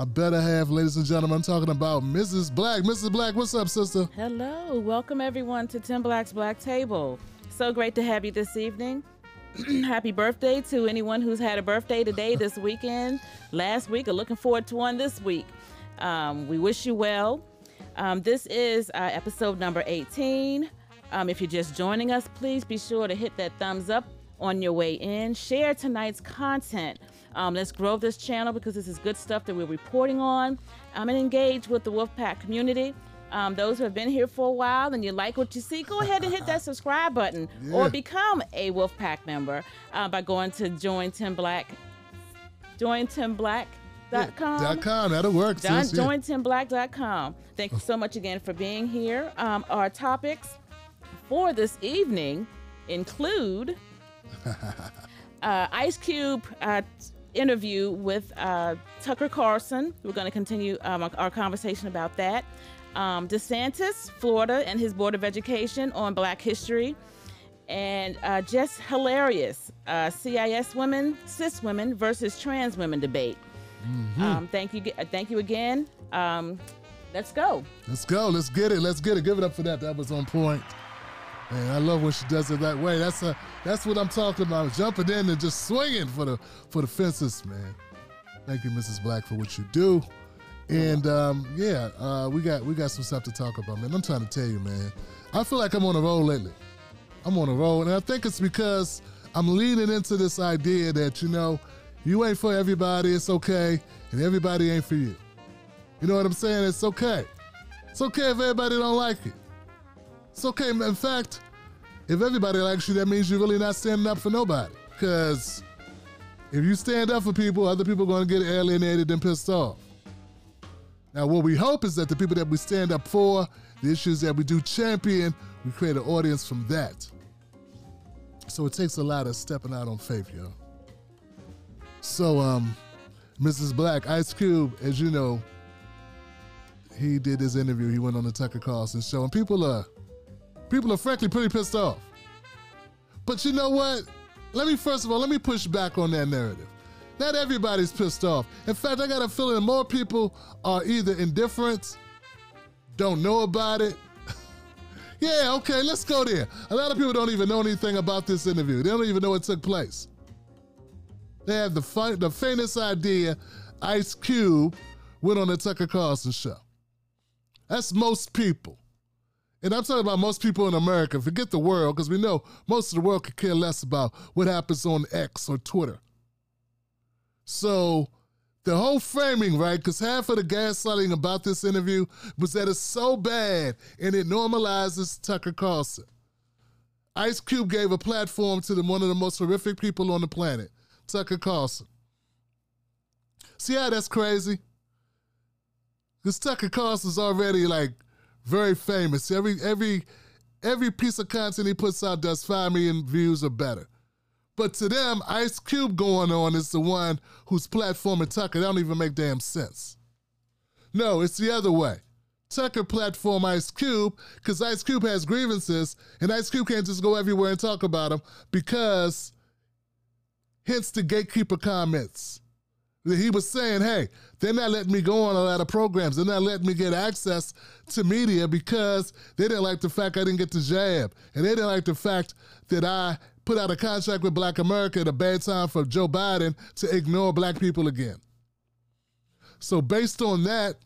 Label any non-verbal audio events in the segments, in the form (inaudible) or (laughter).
my better half, ladies and gentlemen. I'm talking about Mrs. Black. Mrs. Black, what's up, sister? Hello, welcome everyone to Tim Black's Black Table. So great to have you this evening. (clears throat) Happy birthday to anyone who's had a birthday today, this weekend, last week, or looking forward to one this week. Um, we wish you well. Um, this is uh, episode number 18. Um, if you're just joining us, please be sure to hit that thumbs up on your way in. Share tonight's content. Um, let's grow this channel because this is good stuff that we're reporting on. Um, and engage with the Wolfpack community. Um, those who have been here for a while and you like what you see, go ahead and hit that (laughs) subscribe button Yeah. or become a Wolfpack member uh, by going to join Tim Black, jointimblack.com. Dot com. That'll work, John, sis. Yeah. jointimblack.com. Thank you so much again for being here. Um, our topics for this evening include (laughs) uh, Ice Cube uh, interview with uh, Tucker Carlson. We're going to continue um, our- conversation about that. Um, DeSantis, Florida, and his Board of Education on Black History. And uh, just hilarious uh, CIS women, cis women versus trans women debate. Um, thank you, uh, thank you again. Um, let's go. Let's go. Let's get it. Let's get it. Give it up for that. That was on point. Man, I love when she does it that way. That's a, that's what I'm talking about. Jumping in and just swinging for the for the fences, man. Thank you, Mrs. Black, for what you do. And um, yeah, uh, we got we got some stuff to talk about, man. I'm trying to tell you, man. I feel like I'm on a roll lately. I'm on a roll, and I think it's because I'm leaning into this idea that you know, you ain't for everybody. It's okay, and everybody ain't for you. You know what I'm saying? It's okay. It's okay if everybody don't like it. It's okay. In fact, if everybody likes you, that means you're really not standing up for nobody. Because if you stand up for people, other people are going to get alienated and pissed off. Now, what we hope is that the people that we stand up for, the issues that we do champion, we create an audience from that. So it takes a lot of stepping out on faith, yo. So, um, Mrs. Black, Ice Cube, as you know, he did his interview. He went on the Tucker Carlson show, and people are people are frankly pretty pissed off. But you know what? Let me first of all let me push back on that narrative. Not everybody's pissed off. In fact, I got a feeling more people are either indifferent, don't know about it. (laughs) yeah, okay, let's go there. A lot of people don't even know anything about this interview. They don't even know it took place. They have the fi- the faintest idea Ice Cube went on the Tucker Carlson show. That's most people. And I'm talking about most people in America. Forget the world, because we know most of the world could care less about what happens on X or Twitter. So the whole framing, right? Because half of the gaslighting about this interview was that it's so bad and it normalizes Tucker Carlson. Ice Cube gave a platform to the, one of the most horrific people on the planet, Tucker Carlson. See how that's crazy? Because Tucker Carlson's already like very famous. Every every every piece of content he puts out does five million views or better. But to them, Ice Cube going on is the one whose platform and Tucker they don't even make damn sense. No, it's the other way. Tucker platform Ice Cube because Ice Cube has grievances, and Ice Cube can't just go everywhere and talk about them because, hence the gatekeeper comments. That he was saying, hey, they're not letting me go on a lot of programs. They're not letting me get access to media because they didn't like the fact I didn't get the jab. And they didn't like the fact that I put out a contract with Black America at a bad time for Joe Biden to ignore black people again. So based on that,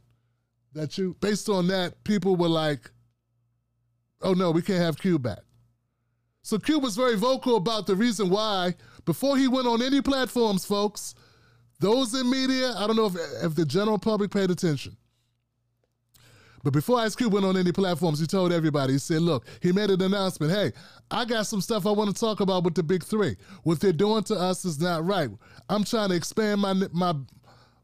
that you based on that, people were like, oh no, we can't have Q back. So Q was very vocal about the reason why, before he went on any platforms, folks, those in media, I don't know if, if the general public paid attention. But before Ice Cube went on any platforms, he told everybody, he said, look, he made an announcement. Hey, I got some stuff I want to talk about with the big three. What they're doing to us is not right. I'm trying to expand my my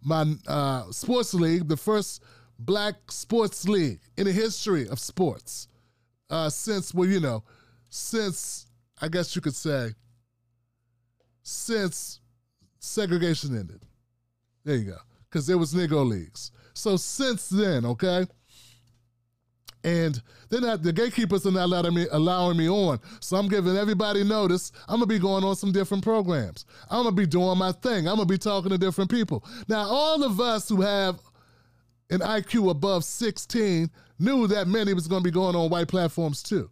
my uh, sports league, the first black sports league in the history of sports. Uh, since, well, you know, since I guess you could say, since segregation ended. There you go. Because there was Negro leagues. So since then, okay, And they're the gatekeepers are not letting me allowing me on. So I'm giving everybody notice. I'm gonna be going on some different programs. I'm gonna be doing my thing. I'm gonna be talking to different people. Now, all of us who have an IQ above 16 knew that many was gonna be going on white platforms too.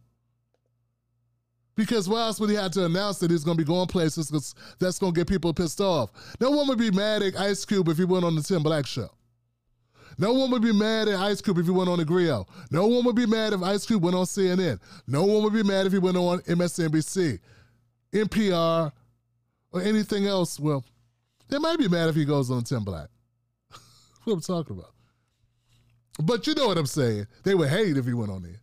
Because why else would he have to announce that he's going to be going places that's going to get people pissed off? No one would be mad at Ice Cube if he went on the Tim Black show. No one would be mad at Ice Cube if he went on the Grio. No one would be mad if Ice Cube went on CNN. No one would be mad if he went on MSNBC, NPR, or anything else. Well, they might be mad if he goes on Tim Black. (laughs) what I'm talking about. But you know what I'm saying. They would hate if he went on there.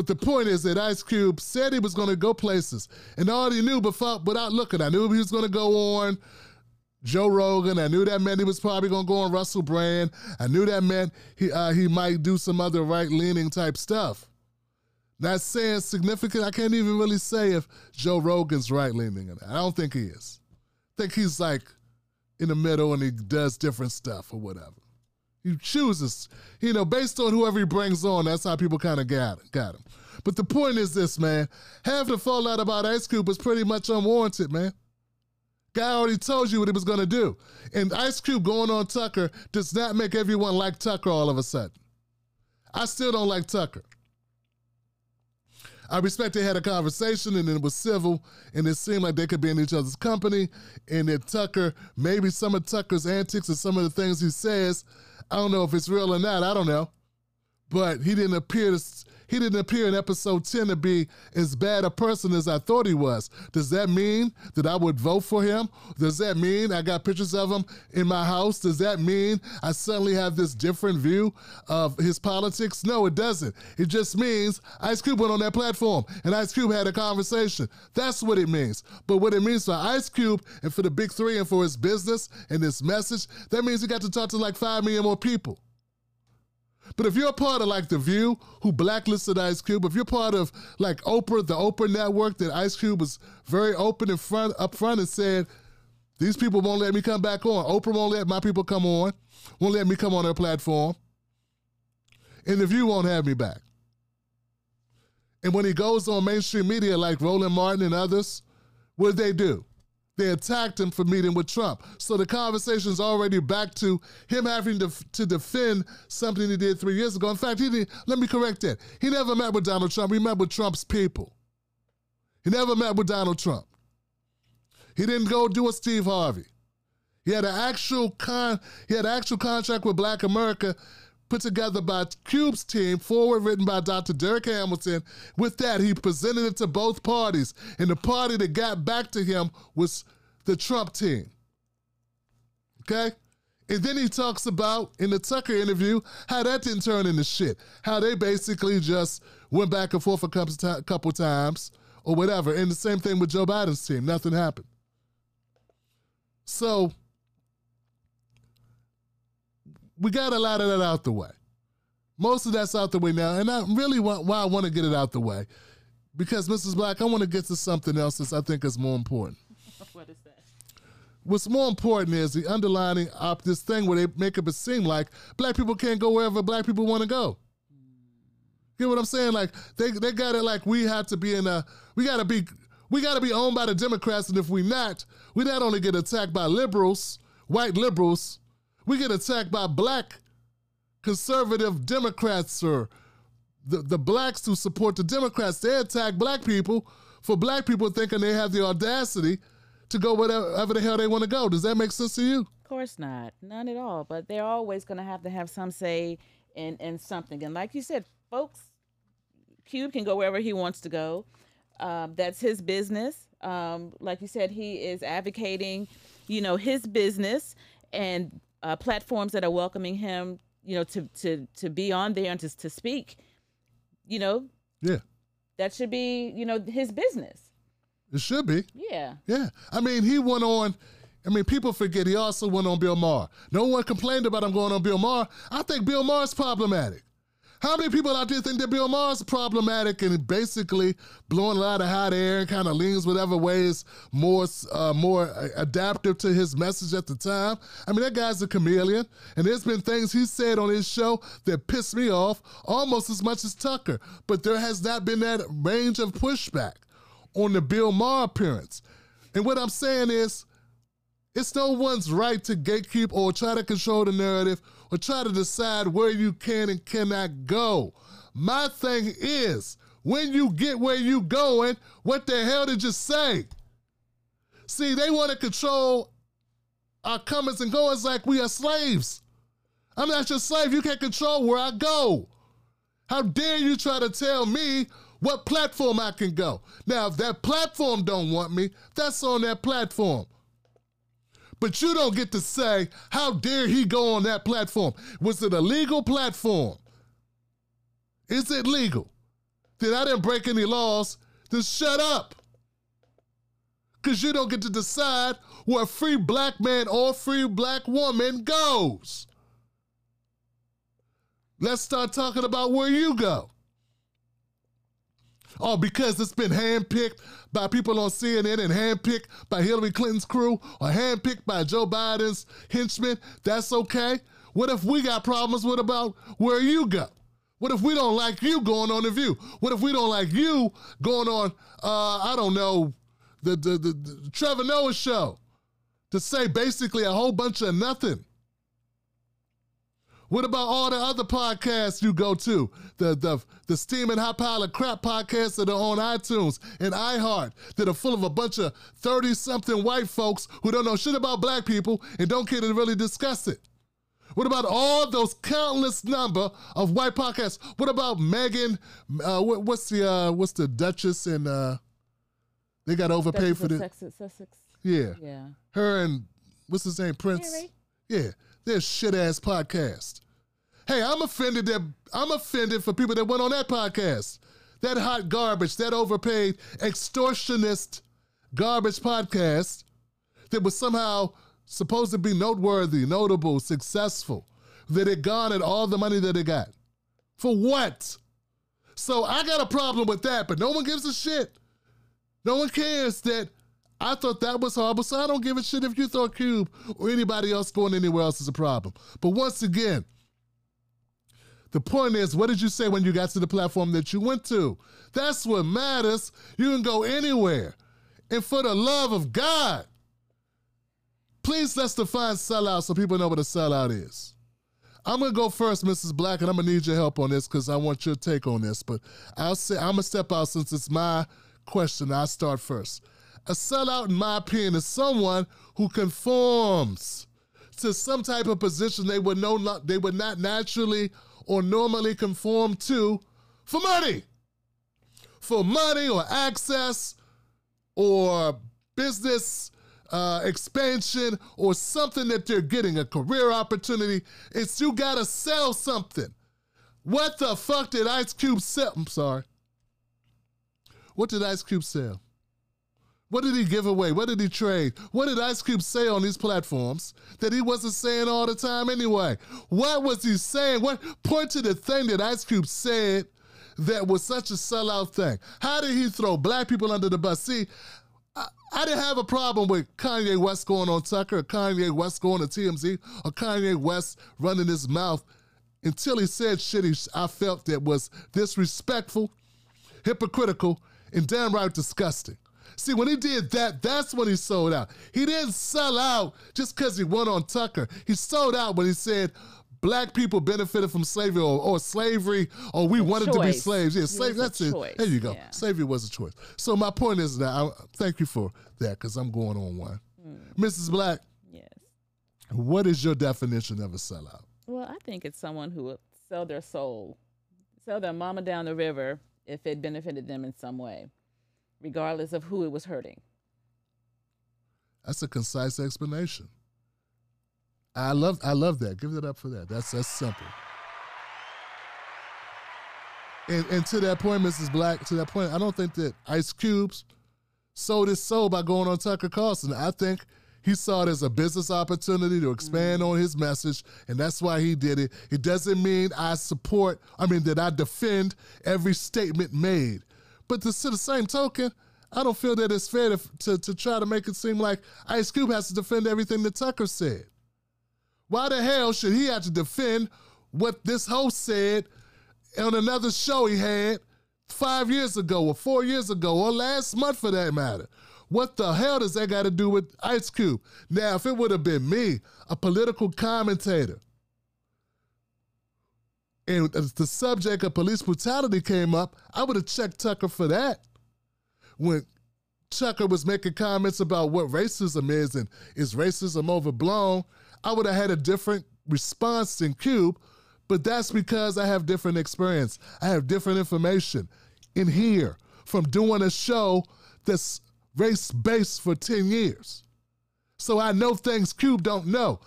But the point is that Ice Cube said he was going to go places, and all he knew without, without looking, I knew he was going to go on Joe Rogan. I knew that meant he was probably going to go on Russell Brand. I knew that meant he uh, he might do some other right leaning type stuff. Not saying significant. I can't even really say if Joe Rogan's right leaning. I don't think he is. I think he's like in the middle and he does different stuff or whatever. He chooses, you know, based on whoever he brings on. That's how people kind of got got him. But the point is this, man. Half the fallout about Ice Cube was pretty much unwarranted, man. Guy already told you what he was going to do. And Ice Cube going on Tucker does not make everyone like Tucker all of a sudden. I still don't like Tucker. I respect they had a conversation and it was civil and it seemed like they could be in each other's company and that Tucker, maybe some of Tucker's antics and some of the things he says, I don't know if it's real or not, I don't know. But he didn't appear to he didn't appear in episode 10 to be as bad a person as I thought he was. Does that mean that I would vote for him? Does that mean I got pictures of him in my house? Does that mean I suddenly have this different view of his politics? No, it doesn't. It just means Ice Cube went on that platform and Ice Cube had a conversation. That's what it means. But what it means for Ice Cube and for the big three and for his business and his message, that means he got to talk to like 5 million more people. But if you're a part of like The View, who blacklisted Ice Cube, if you're part of like Oprah, the Oprah network, that Ice Cube was very open in front up front and said, these people won't let me come back on. Oprah won't let my people come on, won't let me come on their platform. And The View won't have me back. And when he goes on mainstream media like Roland Martin and others, what did they do? They attacked him for meeting with Trump. So the conversation is already back to him having to, to defend something he did three years ago. In fact, he didn't, let me correct that. He never met with Donald Trump. He met with Trump's people. He never met with Donald Trump. He didn't go do a Steve Harvey. He had an actual con he had an actual contract with Black America put together by Cube's team, forward written by Dr. Darrick Hamilton. With that, he presented it to both parties, and the party that got back to him was the Trump team. Okay? And then he talks about in the Tucker interview how that didn't turn into shit. How they basically just went back and forth a couple, times or whatever. And the same thing with Joe Biden's team. Nothing happened. So we got a lot of that out the way. Most of that's out the way now, and I really want why I want to get it out the way, because Mrs. Black, I want to get to something else that I think is more important. (laughs) what is that? What's more important is the underlining of this thing where they make it seem like black people can't go wherever black people want to go. You know what I'm saying? Like they they got it like we have to be in a we gotta be we gotta be owned by the Democrats, and if we not, we not only get attacked by liberals, white liberals, we get attacked by black conservative Democrats or the, the blacks who support the Democrats. They attack black people for black people thinking they have the audacity to go wherever the hell they want to go. Does that make sense to you? Of course not. None at all. But they're always going to have to have some say in, in something. And like you said, folks, Cube can go wherever he wants to go. Um, that's his business. Um, like you said, he is advocating, you know, his business. And uh, platforms that are welcoming him, you know, to to to be on there and to to speak, you know. Yeah. That should be, you know, his business. It should be. Yeah. Yeah. I mean, he went on. I mean, people forget he also went on Bill Maher. No one complained about him going on Bill Maher. I think Bill Maher's problematic. How many people out there think that Bill Maher is problematic and basically blowing a lot of hot air and kind of leans whatever way is more uh, more adaptive to his message at the time? I mean, that guy's a chameleon, and there's been things he said on his show that pissed me off almost as much as Tucker, but there has not been that range of pushback on the Bill Maher appearance. And what I'm saying is, it's no one's right to gatekeep or try to control the narrative or try to decide where you can and cannot go. My thing is, when you get where you going, what the hell did you say? See, they want to control our comings and goings like we are slaves. I'm not your slave. You can't control where I go. How dare you try to tell me what platform I can go? Now, if that platform don't want me, that's on that platform. But you don't get to say, how dare he go on that platform? Was it a legal platform? Is it legal? Then I didn't break any laws. Then shut up. Because you don't get to decide where a free black man or free black woman goes. Let's start talking about where you go. Oh, because it's been handpicked by people on CNN and handpicked by Hillary Clinton's crew or handpicked by Joe Biden's henchmen, that's okay. What if we got problems with about where you go? What if we don't like you going on the view? What if we don't like you going on, uh, I don't know, the, the, the, the Trevor Noah show to say basically a whole bunch of nothing? What about all the other podcasts you go to? The the the Steam and Hot Pile of Crap podcasts that are on iTunes and iHeart that are full of a bunch of 30-something white folks who don't know shit about black people and don't care to really discuss it. What about all those countless number of white podcasts? What about Meghan? Uh, what, what's the uh, what's the Duchess and uh, they got overpaid Duchess for the Sussex, Sussex. yeah. Yeah. Her and what's his name Prince. Harry. Yeah, they're shit ass podcast. Hey, I'm offended that I'm offended for people that went on that podcast. That hot garbage, that overpaid extortionist garbage podcast that was somehow supposed to be noteworthy, notable, successful, that it garnered all the money that it got. For what? So I got a problem with that, but no one gives a shit. No one cares that I thought that was horrible, so I don't give a shit if you thought Cube or anybody else going anywhere else is a problem. But once again, the point is, what did you say when you got to the platform that you went to? That's what matters. You can go anywhere. And for the love of God, please let's define sellout so people know what a sellout is. I'm gonna go first, Mrs. Black, and I'm gonna need your help on this because I want your take on this. But I'll say I'm gonna step out since it's my question. I'll start first. A sellout, in my opinion, is someone who conforms to some type of position they would know they would not naturally or normally conform to for money. For money or access or business uh, expansion or something that they're getting, a career opportunity. It's you gotta sell something. What the fuck did Ice Cube sell? I'm sorry. What did Ice Cube sell? What did he give away? What did he trade? What did Ice Cube say on these platforms that he wasn't saying all the time anyway? What was he saying? What point to the thing that Ice Cube said that was such a sellout thing? How did he throw black people under the bus? See, I, I didn't have a problem with Kanye West going on Tucker, or Kanye West going to TMZ, or Kanye West running his mouth until he said shit he, I felt that was disrespectful, hypocritical, and downright disgusting. See, when he did that, that's when he sold out. He didn't sell out just because he went on Tucker. He sold out when he said black people benefited from slavery or, or slavery or we wanted to be slaves. Yeah, It slave. was a That's it. choice, There you go. yeah. Slavery was a choice. So my point is that I thank you for that because I'm going on one. Hmm. Mrs. Black, Yes. what is your definition of a sellout? Well, I think it's someone who would sell their soul, sell their mama down the river if it benefited them in some way, regardless of who it was hurting. That's a concise explanation. I love I love that. Give it up for that. That's that's simple. And and to that point, Mrs. Black, to that point, I don't think that Ice Cubes sold his soul by going on Tucker Carlson. I think He saw it as a business opportunity to expand mm-hmm. on his message, and that's why he did it. It doesn't mean I support, I mean, that I defend every statement made. But to, to the same token, I don't feel that it's fair to, to, to try to make it seem like Ice Cube has to defend everything that Tucker said. Why the hell should he have to defend what this host said on another show he had five years ago or four years ago or last month for that matter? What the hell does that got to do with Ice Cube? Now, if it would have been me, a political commentator, and the subject of police brutality came up, I would have checked Tucker for that. When Tucker was making comments about what racism is and is racism overblown, I would have had a different response than Cube, but that's because I have different experience. I have different information in here from doing a show that's race based for 10 years. So I know things Cube don't know.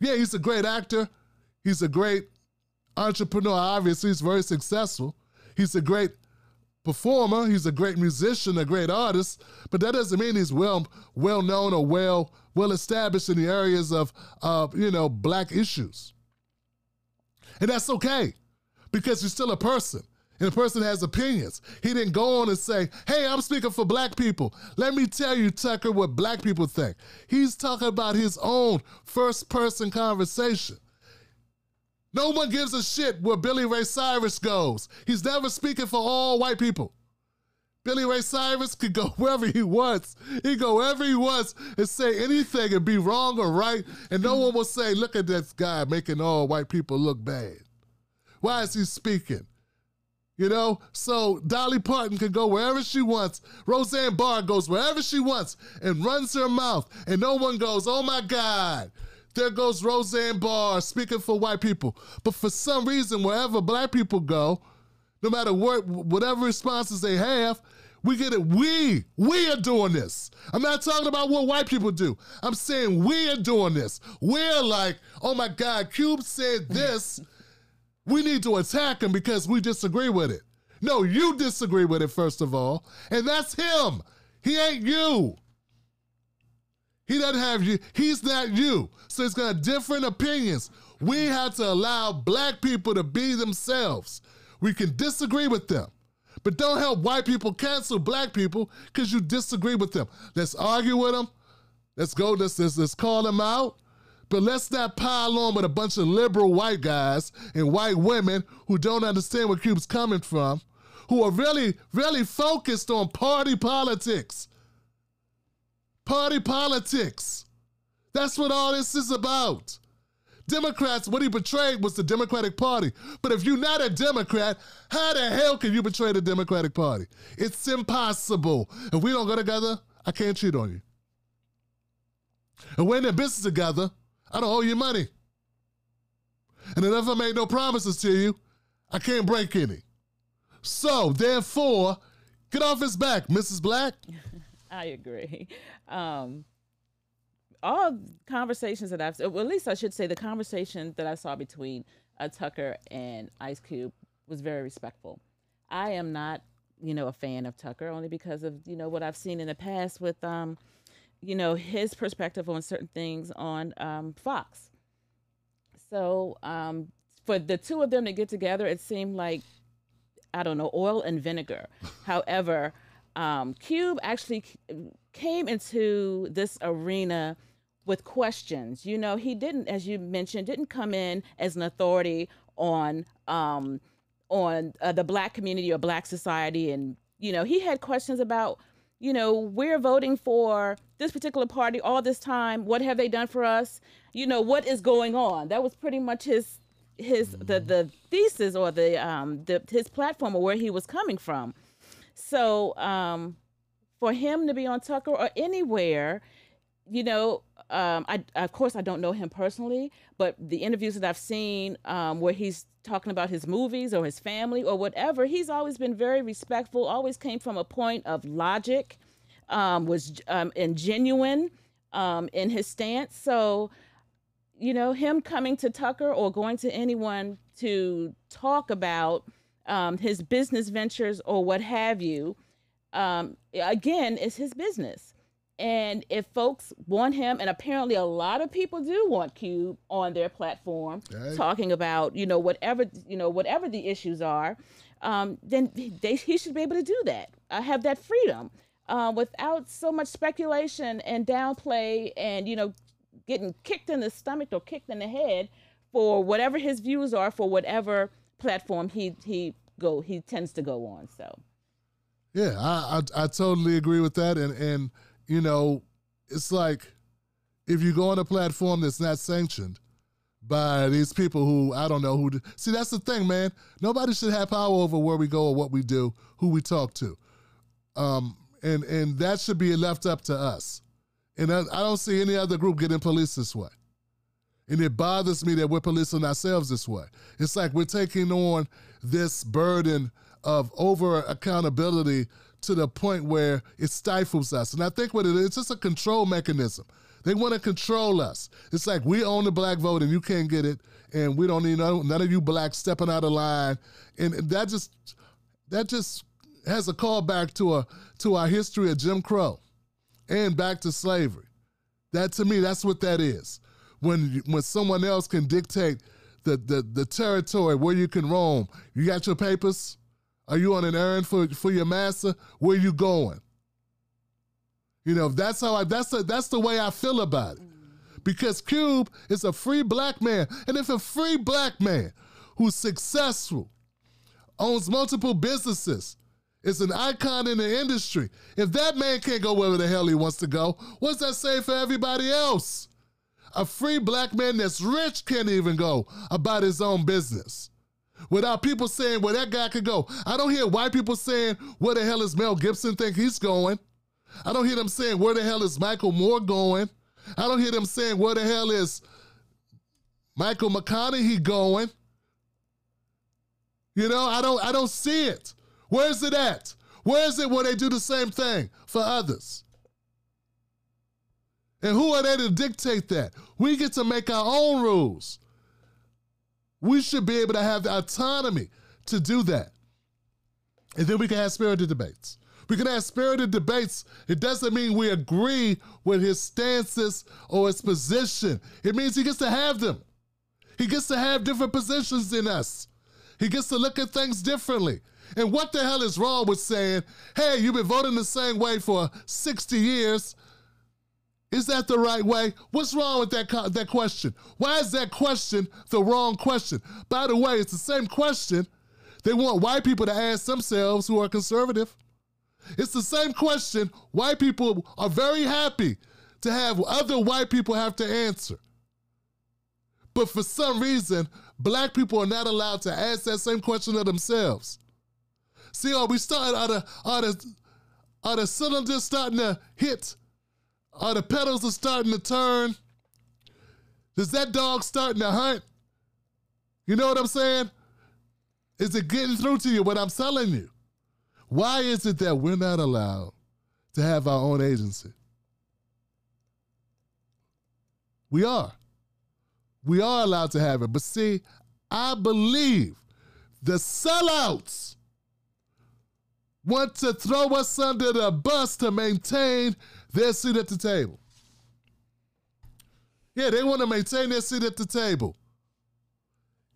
Yeah, he's a great actor. He's a great entrepreneur. Obviously, he's very successful. He's a great performer. He's a great musician, a great artist. But that doesn't mean he's well well known or well well established in the areas of uh, you know black issues. And that's okay because you're still a person and a person has opinions. He didn't go on and say, Hey, I'm speaking for black people. Let me tell you, Tucker, what black people think. He's talking about his own first person conversation. No one gives a shit where Billy Ray Cyrus goes. He's never speaking for all white people. Billy Ray Cyrus could go (laughs) wherever he wants. He go wherever he wants and say anything and be wrong or right, and no one will say, "Look at this guy making all white people look bad." Why is he speaking? You know, so Dolly Parton can go wherever she wants. Roseanne Barr goes wherever she wants and runs her mouth, and no one goes, "Oh my God." There goes Roseanne Barr speaking for white people. But for some reason, wherever black people go, no matter what, whatever responses they have, we get it. We, we are doing this. I'm not talking about what white people do. I'm saying we are doing this. We're like, oh my God, Cube said this. we need to attack him because we disagree with it. No, you disagree with it, first of all. And that's him. He ain't you. He doesn't have you. He's not you. So he's got different opinions. We have to allow black people to be themselves. We can disagree with them. But don't help white people cancel black people because you disagree with them. Let's argue with them. Let's go. Let's, let's, let's call them out. But let's not pile on with a bunch of liberal white guys and white women who don't understand where Cube's coming from, who are really, really focused on party politics. Party politics. That's what all this is about. Democrats, what he betrayed was the Democratic Party. But if you're not a Democrat, how the hell can you betray the Democratic Party? It's impossible. If we don't go together, I can't cheat on you. And we're in business together, I don't owe you money. And if I made no promises to you, I can't break any. So, therefore, get off his back, Mrs. Black. (laughs) (laughs) I agree. Um, all conversations that I've, well, at least I should say, the conversation that I saw between uh, Tucker and Ice Cube was very respectful. I am not, you know, a fan of Tucker only because of you know what I've seen in the past with, um, you know, his perspective on certain things on um, Fox. So um, for the two of them to get together, it seemed like I don't know oil and vinegar. However um, Cube actually came into this arena with questions. You know, he didn't, as you mentioned, didn't come in as an authority on um, on uh, the black community or black society, and you know, he had questions about, you know, we're voting for this particular party all this time. What have they done for us? You know, what is going on? That was pretty much his his the the thesis or the um the his platform or where he was coming from. So um, for him to be on Tucker or anywhere, you know, um, I of course I don't know him personally, but the interviews that I've seen um, where he's talking about his movies or his family or whatever, he's always been very respectful. Always came from a point of logic, um, was um, and genuine um, in his stance. So, you know, him coming to Tucker or going to anyone to talk about um, his business ventures or what have you, um, again, is his business. And if folks want him, and apparently a lot of people do want Cube on their platform, Right. talking about you know whatever you know whatever the issues are, um, then they, he should be able to do that. Uh, have that freedom uh, without so much speculation and downplay, and you know getting kicked in the stomach or kicked in the head for whatever his views are for whatever platform he he go he tends to go on. So Yeah, I, I I totally agree with that, and and you know, it's like if you go on a platform that's not sanctioned by these people who I don't know who. See, that's the thing, man. Nobody should have power over where we go or what we do, who we talk to, um, and and that should be left up to us. And I, I don't see any other group getting policed this way. And it bothers me that we're policing ourselves this way. It's like we're taking on this burden of over accountability to the point where it stifles us. And I think what it is, it's just a control mechanism. They want to control us. It's like we own the black vote and you can't get it, and we don't need none, none of you blacks stepping out of line. And that just that just has a callback to a to our history of Jim Crow and back to slavery. That to me, that's what that is. When when someone else can dictate the, the the territory where you can roam. You got your papers? Are you on an errand for, for your master? Where you going? You know, that's how I that's the that's the way I feel about it. Because Cube is a free black man. And if a free black man who's successful, owns multiple businesses, is an icon in the industry, if that man can't go wherever the hell he wants to go, what's that say for everybody else? A free black man that's rich can't even go about his own business without people saying where that guy could go. I don't hear white people saying where the hell is Mel Gibson think he's going. I don't hear them saying where the hell is Michael Moore going. I don't hear them saying where the hell is Michael McConaughey going. You know, I don't I don't see it. Where's it at? Where is it where they do the same thing for others? And who are they to dictate that? We get to make our own rules. We should be able to have the autonomy to do that. And then we can have spirited debates. We can have spirited debates. It doesn't mean we agree with his stances or his position. It means he gets to have them. He gets to have different positions than us. He gets to look at things differently. And what the hell is wrong with saying, hey, you've been voting the same way for 60 years? Is that the right way? What's wrong with that, co- that question? Why is that question the wrong question? By the way, it's the same question they want white people to ask themselves who are conservative. It's the same question white people are very happy to have other white people have to answer. But for some reason, black people are not allowed to ask that same question of themselves. See, are we starting, are the, are the, are the cylinders starting to hit? Are the pedals are starting to turn? Is that dog starting to hunt? You know what I'm saying? Is it getting through to you what I'm telling you? Why is it that we're not allowed to have our own agency? We are. We are allowed to have it. But see, I believe the sellouts want to throw us under the bus to maintain their seat at the table. Yeah, they want to maintain their seat at the table.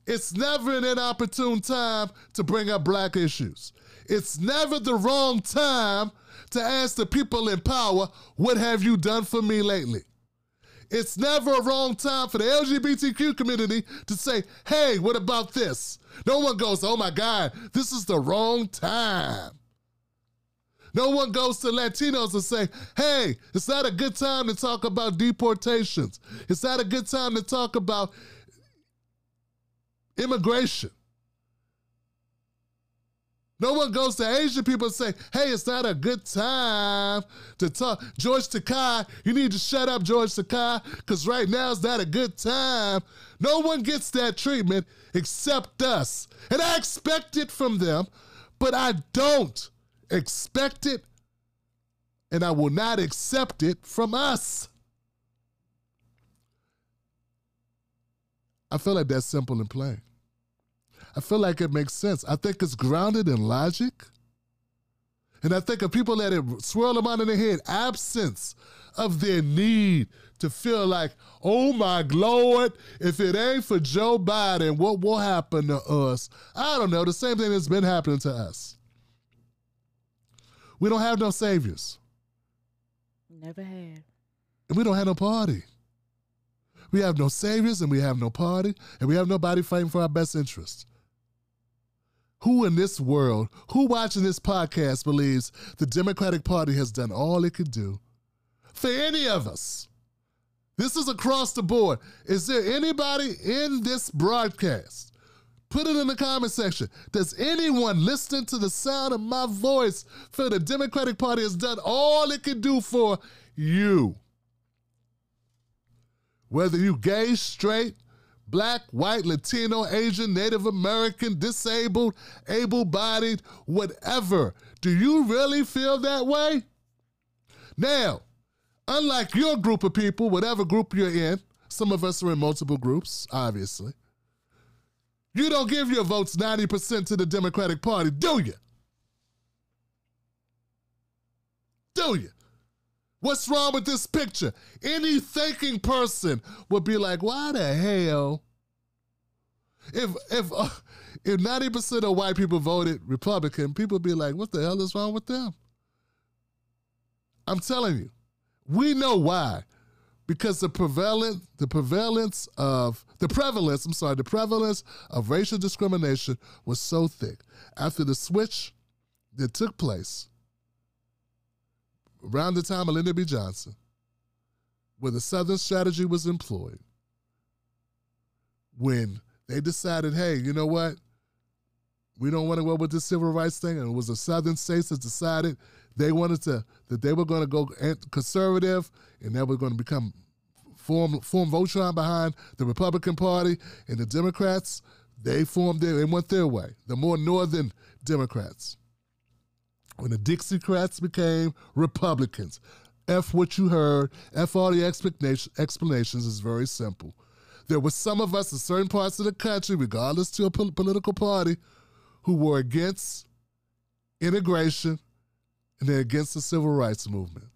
It's never an inopportune time to bring up black issues. It's never the wrong time to ask the people in power, what have you done for me lately? It's never a wrong time for the LGBTQ community to say, hey, what about this? No one goes, oh my God, this is the wrong time. No one goes to Latinos and say, hey, it's not a good time to talk about deportations. It's not a good time to talk about immigration. No one goes to Asian people and say, hey, it's not a good time to talk. George Takei, you need to shut up, George Takei, because right now is not a good time. No one gets that treatment except us. And I expect it from them, but I don't expect it, and I will not accept it from us. I feel like that's simple and plain. I feel like it makes sense. I think it's grounded in logic. And I think of people let it swirl out in their head, absence of their need to feel like, oh my Lord, if it ain't for Joe Biden, what will happen to us? I don't know. The same thing that's been happening to us. We don't have no saviors. Never had. And we don't have no party. We have no saviors and we have no party and we have nobody fighting for our best interests. Who in this world, who watching this podcast believes the Democratic Party has done all it could do for any of us? This is across the board. Is there anybody in this broadcast? Put it in the comment section. Does anyone listening to the sound of my voice feel the Democratic Party has done all it could do for you? Whether you gay, straight, black, white, Latino, Asian, Native American, disabled, able bodied, whatever. Do you really feel that way? Now, unlike your group of people, whatever group you're in, some of us are in multiple groups, obviously. You don't give your votes 90% to the Democratic Party, do you? Do you? What's wrong with this picture? Any thinking person would be like, why the hell? If if uh, if 90% of white people voted Republican, people be like, what the hell is wrong with them? I'm telling you, we know why. Because the prevalent the prevalence of the prevalence, I'm sorry, the prevalence of racial discrimination was so thick. After the switch that took place around the time of Lyndon B. Johnson, where the Southern strategy was employed, when they decided, hey, you know what? We don't want to go with this civil rights thing. And it was the Southern states that decided they wanted to, that they were going to go conservative and they were going to become, form, form Voltron behind the Republican Party and the Democrats. They formed their, they went their way, the more northern Democrats when the Dixiecrats became Republicans. F what you heard, F all the explanations is very simple. There were some of us in certain parts of the country, regardless to a political party, who were against integration and they're against the civil rights movement.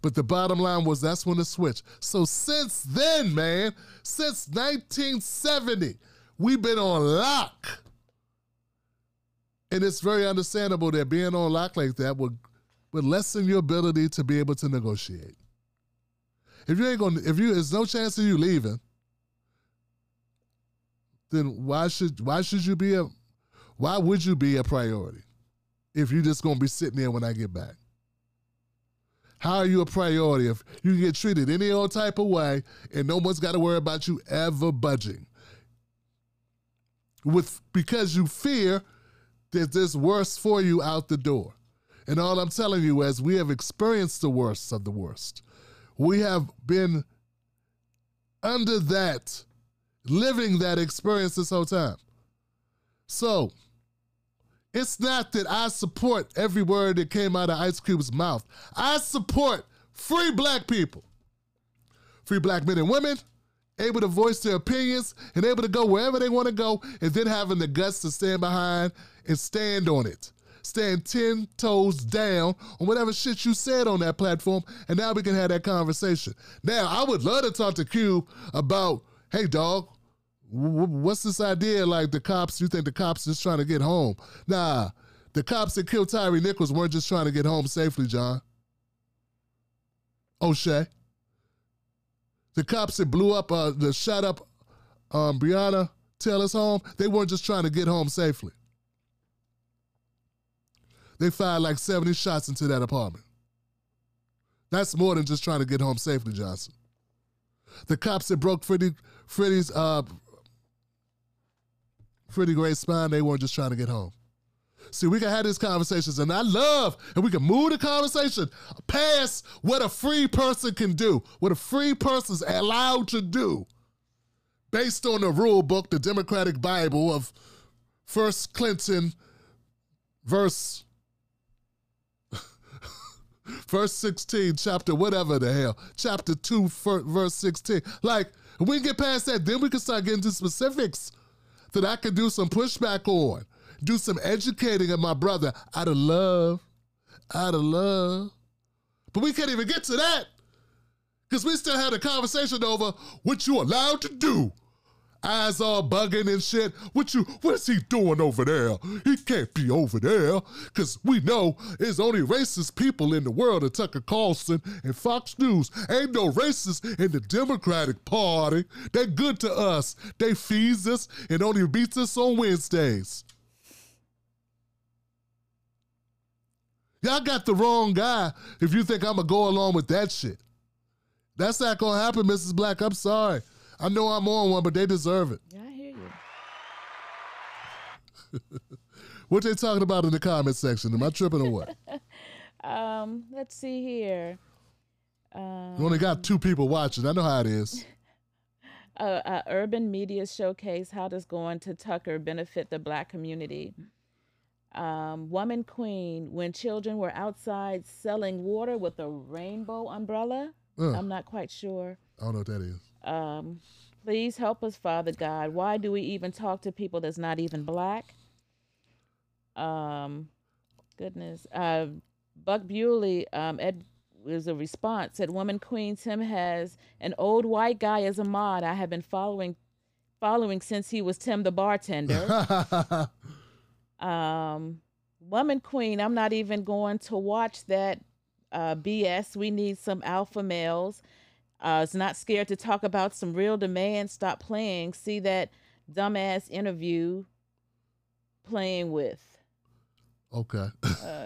But the bottom line was that's when it switched. So since then, man, since 1970, we've been on lock and it's very understandable that being on lock like that would would lessen your ability to be able to negotiate. If you ain't gonna, if you, there's no chance of you leaving, then why should why should you be a, why would you be a priority if you're just gonna be sitting there when I get back? How are you a priority if you can get treated any old type of way and no one's got to worry about you ever budging? With because you fear that there's worse for you out the door. And all I'm telling you is we have experienced the worst of the worst. We have been under that, living that experience this whole time. So it's not that I support every word that came out of Ice Cube's mouth. I support free black people, free black men and women, able to voice their opinions and able to go wherever they want to go, and then having the guts to stand behind and stand on it. Stand 10 toes down on whatever shit you said on that platform, and now we can have that conversation. Now, I would love to talk to Cube about, hey, dog, what's this idea like the cops, you think the cops just trying to get home? Nah, the cops that killed Tyre Nichols weren't just trying to get home safely, John. O'Shea. The cops that blew up, uh, the shot up um, Breonna Taylor's home, they weren't just trying to get home safely. They fired like 70 shots into that apartment. That's more than just trying to get home safely, Johnson. The cops that broke Freddie, Freddie's uh, Freddie Gray's spine, they weren't just trying to get home. See, we can have these conversations, and I love, and we can move the conversation past what a free person can do, what a free person's allowed to do, based on the rule book, the Democratic Bible of First Clinton, verse (laughs) verse 16, chapter whatever the hell, chapter 2, verse 16. Like, we get past that, then we can start getting to specifics that I can do some pushback on. do some educating of my brother out of love. Out of love. But we can't even get to that. Because we still had a conversation over what you allowed to do. Eyes all bugging and shit. What you what is he doing over there? He can't be over there. Cause we know there's only racist people in the world of Tucker Carlson and Fox News. Ain't no racists in the Democratic Party. They good to us. They feeds us and only beats us on Wednesdays. Y'all got the wrong guy if you think I'm gonna go along with that shit. That's not gonna happen, Mrs. Black. I'm sorry. I know I'm on one, but they deserve it. Yeah, I hear you. (laughs) what they talking about in the comment section? Am I tripping or what? (laughs) um, let's see here. Um, you only got two people watching. I know how it is. (laughs) Uh, uh, urban media showcase how does going to Tucker benefit the black community? Um, woman queen when children were outside selling water with a rainbow umbrella. Uh, I'm not quite sure. I don't know what that is. Um, please help us, Father God. Why do we even talk to people that's not even black? Um, goodness. Uh, Buck Bewley, um, Ed was a response said, "Woman Queen Tim has an old white guy as a mod. I have been following, following since he was Tim the bartender." (laughs) um, Woman Queen, I'm not even going to watch that uh, BS. We need some alpha males. Uh, is not scared to talk about some real demand. Stop playing. See that dumbass interview playing with. Okay.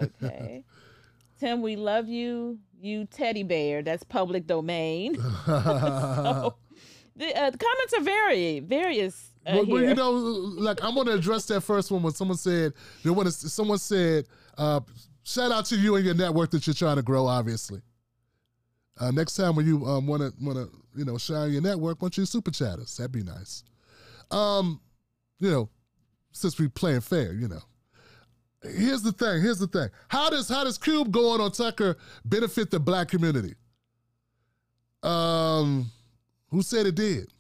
okay. (laughs) Tim, we love you. You teddy bear. That's public domain. (laughs) (laughs) so, the, uh, comments are very, various. Uh, well, well, you know, like I'm going to address that first one when someone said, they want to, someone said, uh, shout out to you and your network that you're trying to grow, obviously. Uh, next time when you um, want to want to you know share your network, why don't you super chat us? That'd be nice. Um, you know, since we playing fair, you know. Here's the thing. Here's the thing. How does how does Cube going on Tucker benefit the black community? Um, who said it did?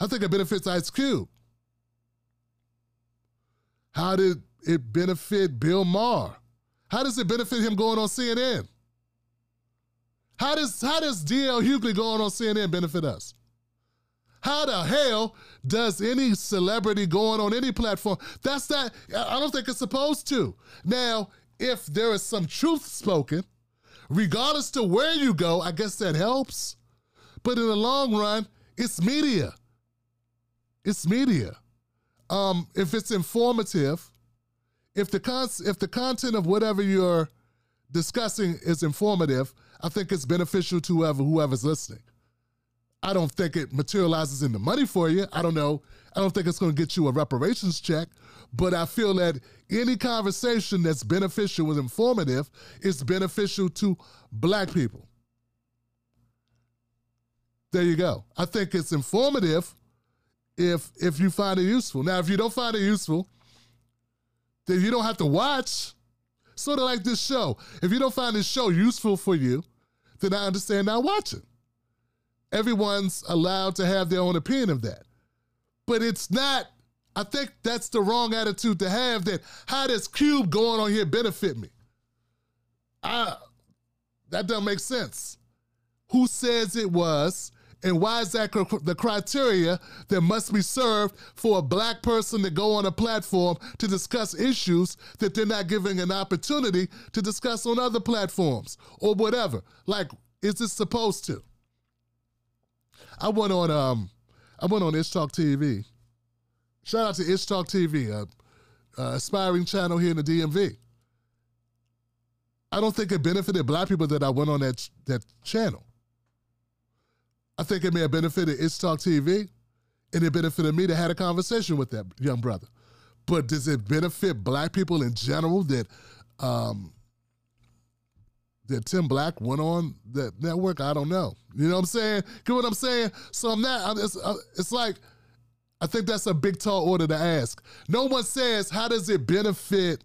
I think it benefits Ice Cube. How did it benefit Bill Maher? How does it benefit him going on CNN? How does how does DL Hughley going on CNN benefit us? How the hell does any celebrity going on any platform? That's that. I don't think it's supposed to. Now, if there is some truth spoken, regardless to where you go, I guess that helps. But in the long run, it's media. It's media. Um, if it's informative, if the con- if the content of whatever you're discussing is informative, I think it's beneficial to whoever whoever's listening. I don't think it materializes into money for you. I don't know. I don't think it's going to get you a reparations check, but I feel that any conversation that's beneficial and informative is beneficial to black people. There you go. I think it's informative if if you find it useful. Now, if you don't find it useful, then you don't have to watch. Sort of like this show. If you don't find this show useful for you, then I understand not watching. Everyone's allowed to have their own opinion of that. But it's not, I think that's the wrong attitude to have that how does Cube going on here benefit me? I that doesn't make sense. Who says it was? And why is that the criteria that must be served for a black person to go on a platform to discuss issues that they're not giving an opportunity to discuss on other platforms or whatever? Like, is this supposed to? I went on um, I went on Ish Talk TV. Shout out to Ish Talk TV, a, a aspiring channel here in the DMV. I don't think it benefited black people that I went on that that channel. I think it may have benefited Ish Talk TV, and it benefited me to have a conversation with that young brother. But does it benefit black people in general that um, that Tim Black went on that network? I don't know. You know what I'm saying? Get what I'm saying? So I'm not. It's, uh, it's like I think that's a big tall order to ask. No one says how does it benefit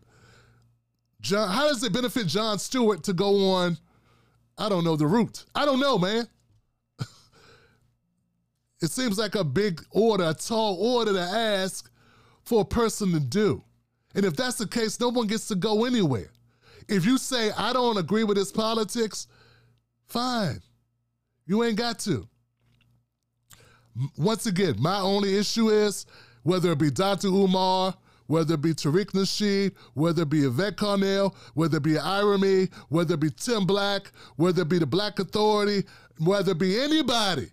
John? How does it benefit Jon Stewart to go on? I don't know the route. I don't know, man it seems like a big order, a tall order to ask for a person to do. And if that's the case, no one gets to go anywhere. If you say, I don't agree with his politics, fine. You ain't got to. Once again, my only issue is whether it be Dr. Umar, whether it be Tariq Nasheed, whether it be Yvette Carnell, whether it be Irony, whether it be Tim Black, whether it be the Black Authority, whether it be anybody,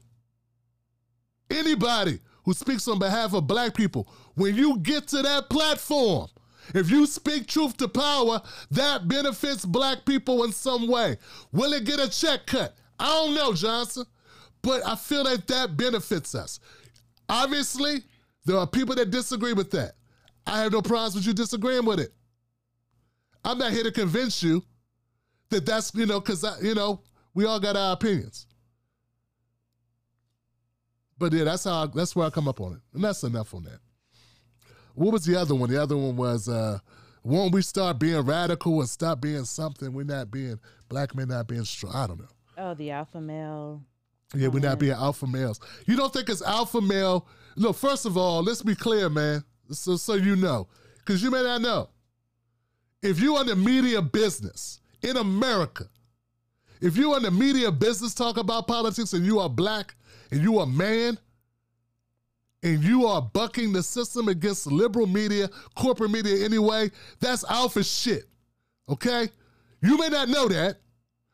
anybody who speaks on behalf of black people, when you get to that platform, if you speak truth to power, that benefits black people in some way. Will it get a check cut? I don't know, Johnson, but I feel that that benefits us. Obviously, there are people that disagree with that. I have no problems with you disagreeing with it. I'm not here to convince you that that's, you know, because, you know, we all got our opinions. But yeah, that's how I, that's where I come up on it, and that's enough on that. What was the other one? The other one was uh, won't we start being radical and stop being something? We're not being black men not being strong. I don't know. Oh, the alpha male. Yeah, we're not being alpha males. You don't think it's alpha male? Look, first of all, let's be clear, man. So so you know, because you may not know. If you're in the media business in America, if you're in the media business talk about politics and you are black and you a man, and you are bucking the system against liberal media, corporate media anyway, that's alpha shit. Okay? You may not know that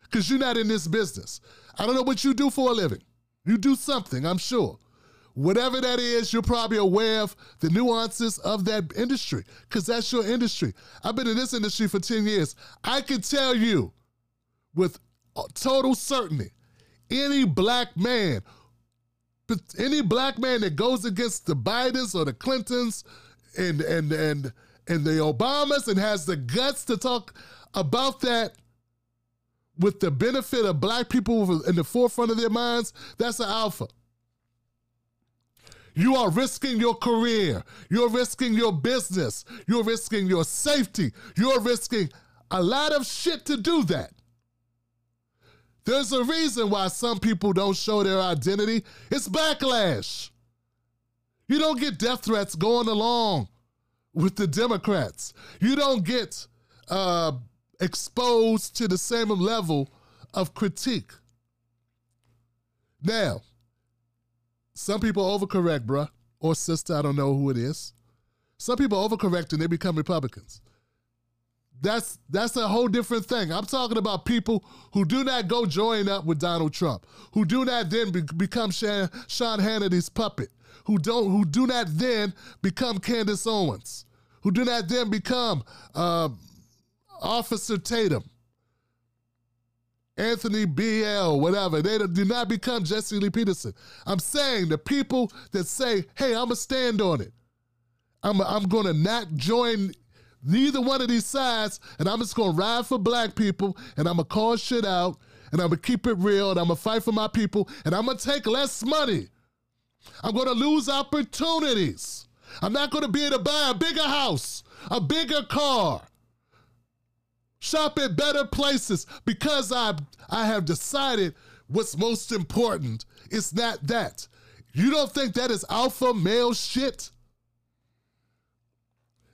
because you're not in this business. I don't know what you do for a living. You do something, I'm sure. Whatever that is, you're probably aware of the nuances of that industry because that's your industry. I've been in this industry for 10 years. I can tell you with uh, total certainty any black man any black man that goes against the Bidens or the Clintons and and and and the Obamas and has the guts to talk about that with the benefit of black people in the forefront of their minds, that's an alpha. You are risking your career. You're risking your business. You're risking your safety. You're risking a lot of shit to do that. There's a reason why some people don't show their identity. It's backlash. You don't get death threats going along with the Democrats. You don't get uh, exposed to the same level of critique. Now, some people overcorrect, bruh, or sister, I don't know who it is. Some people overcorrect and they become Republicans. That's that's a whole different thing. I'm talking about people who do not go join up with Donald Trump, who do not then be, become Sean, Sean Hannity's puppet, who don't who do not then become Candace Owens, who do not then become uh, Officer Tatum, Anthony B.L., whatever. They do not become Jesse Lee Peterson. I'm saying the people that say, hey, I'm to stand on it. I'm, I'm to not join neither one of these sides, and I'm just gonna ride for black people, and I'm gonna call shit out, and I'm gonna keep it real, and I'm gonna fight for my people, and I'm gonna take less money. I'm gonna lose opportunities. I'm not gonna be able to buy a bigger house, a bigger car, shop at better places because I I have decided what's most important. It's not that. You don't think that is alpha male shit?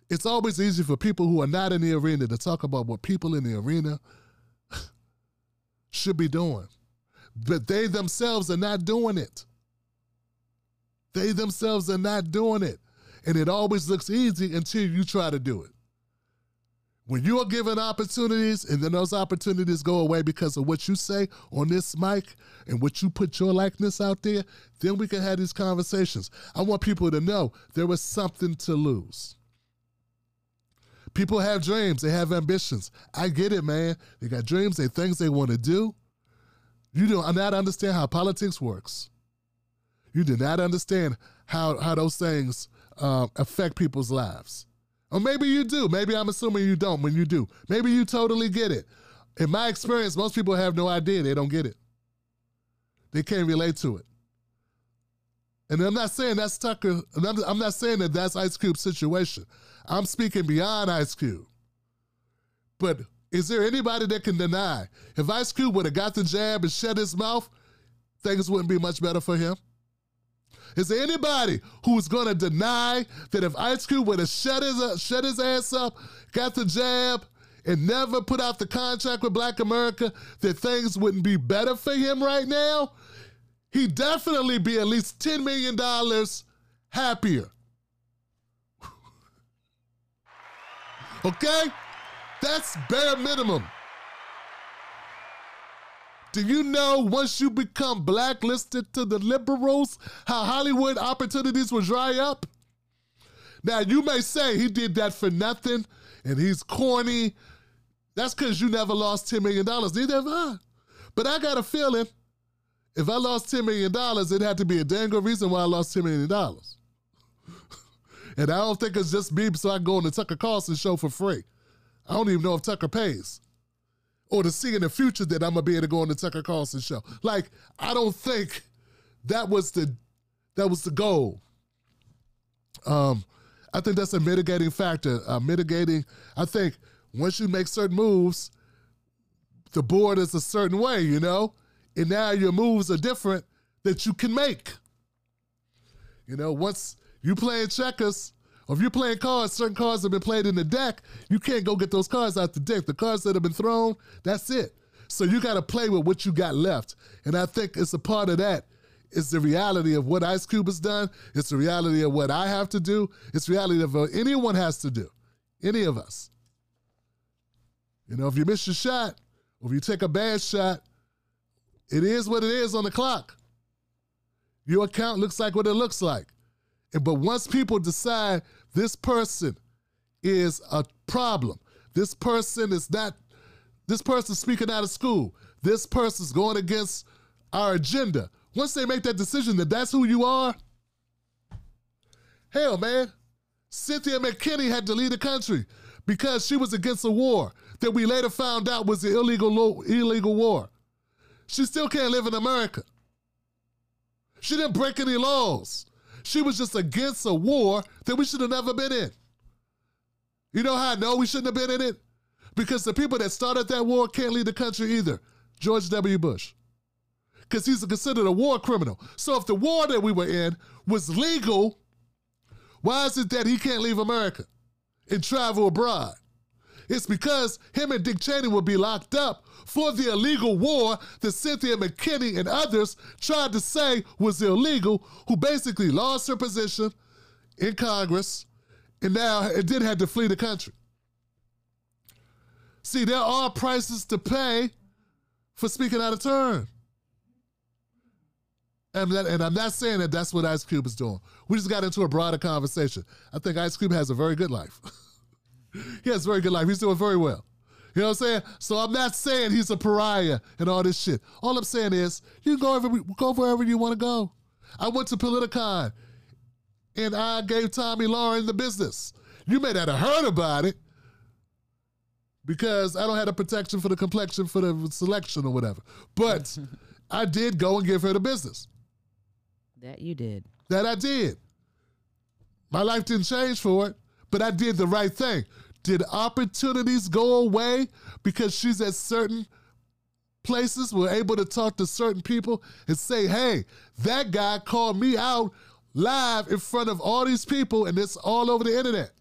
It's always easy for people who are not in the arena to talk about what people in the arena (laughs) should be doing. But they themselves are not doing it. They themselves are not doing it. And it always looks easy until you try to do it. When you are given opportunities and then those opportunities go away because of what you say on this mic and what you put your likeness out there, then we can have these conversations. I want people to know there was something to lose. People have dreams, they have ambitions. I get it, man. They got dreams, they things they want to do. You do not understand how politics works. You do not understand how how those things um, affect people's lives. Or maybe you do. Maybe I'm assuming you don't when you do. Maybe you totally get it. In my experience, most people have no idea. They don't get it. They can't relate to it. And I'm not saying that's Tucker. I'm not saying that that's Ice Cube's situation. I'm speaking beyond Ice Cube. But is there anybody that can deny if Ice Cube would have got the jab and shut his mouth, things wouldn't be much better for him? Is there anybody who's going to deny that if Ice Cube would have shut his, uh, shut his ass up, got the jab, and never put out the contract with Black America, that things wouldn't be better for him right now? He'd definitely be at least $10 million happier. (laughs) okay? That's bare minimum. Do you know once you become blacklisted to the liberals, how Hollywood opportunities will dry up? Now, you may say he did that for nothing and he's corny. That's because you never lost $10 million. Neither have I. But I got a feeling if I lost $10 million, it had to be a dang good reason why I lost $10 million. (laughs) and I don't think it's just me so I can go on the Tucker Carlson show for free. I don't even know if Tucker pays or to see in the future that I'm gonna be able to go on the Tucker Carlson show. Like, I don't think that was the that was the goal. Um, I think that's a mitigating factor. Uh, mitigating, I think once you make certain moves, the board is a certain way, you know, and now your moves are different that you can make. You know, once you playing checkers, or if you're playing cards, certain cards have been played in the deck, you can't go get those cards out the deck. The cards that have been thrown, that's it. So you got to play with what you got left. And I think it's a part of that. It's the reality of what Ice Cube has done. It's the reality of what I have to do. It's reality of what anyone has to do. Any of us. You know, if you miss your shot, or if you take a bad shot, it is what it is on the clock. Your account looks like what it looks like. And but once people decide this person is a problem. This person is not, this person's speaking out of school. This person's going against our agenda. Once they make that decision that that's who you are, hell, man, Cynthia McKinney had to leave the country because she was against a war that we later found out was an illegal, illegal war. She still can't live in America. She didn't break any laws. She was just against a war that we should have never been in. You know how I know we shouldn't have been in it? Because the people that started that war can't lead the country either. George W. Bush. Because he's considered a war criminal. So if the war that we were in was legal, why is it that he can't leave America and travel abroad? It's because him and Dick Cheney will be locked up for the illegal war that Cynthia McKinney and others tried to say was illegal, who basically lost her position in Congress and now it did have to flee the country. See, there are prices to pay for speaking out of turn. And, that, and I'm not saying that that's what Ice Cube is doing. We just got into a broader conversation. I think Ice Cube has a very good life. (laughs) he has a very good life. He's doing very well. You know what I'm saying? So I'm not saying he's a pariah and all this shit. All I'm saying is you can go, every, go wherever you want to go. I went to Politicon and I gave Tomi Lahren the business. You may not have heard about it because I don't have the protection for the complexion for the selection or whatever. But (laughs) I did go and give her the business. That you did. That I did. My life didn't change for it, but I did the right thing. Did opportunities go away because she's at certain places, we're able to talk to certain people and say, hey, that guy called me out live in front of all these people, and it's all over the internet.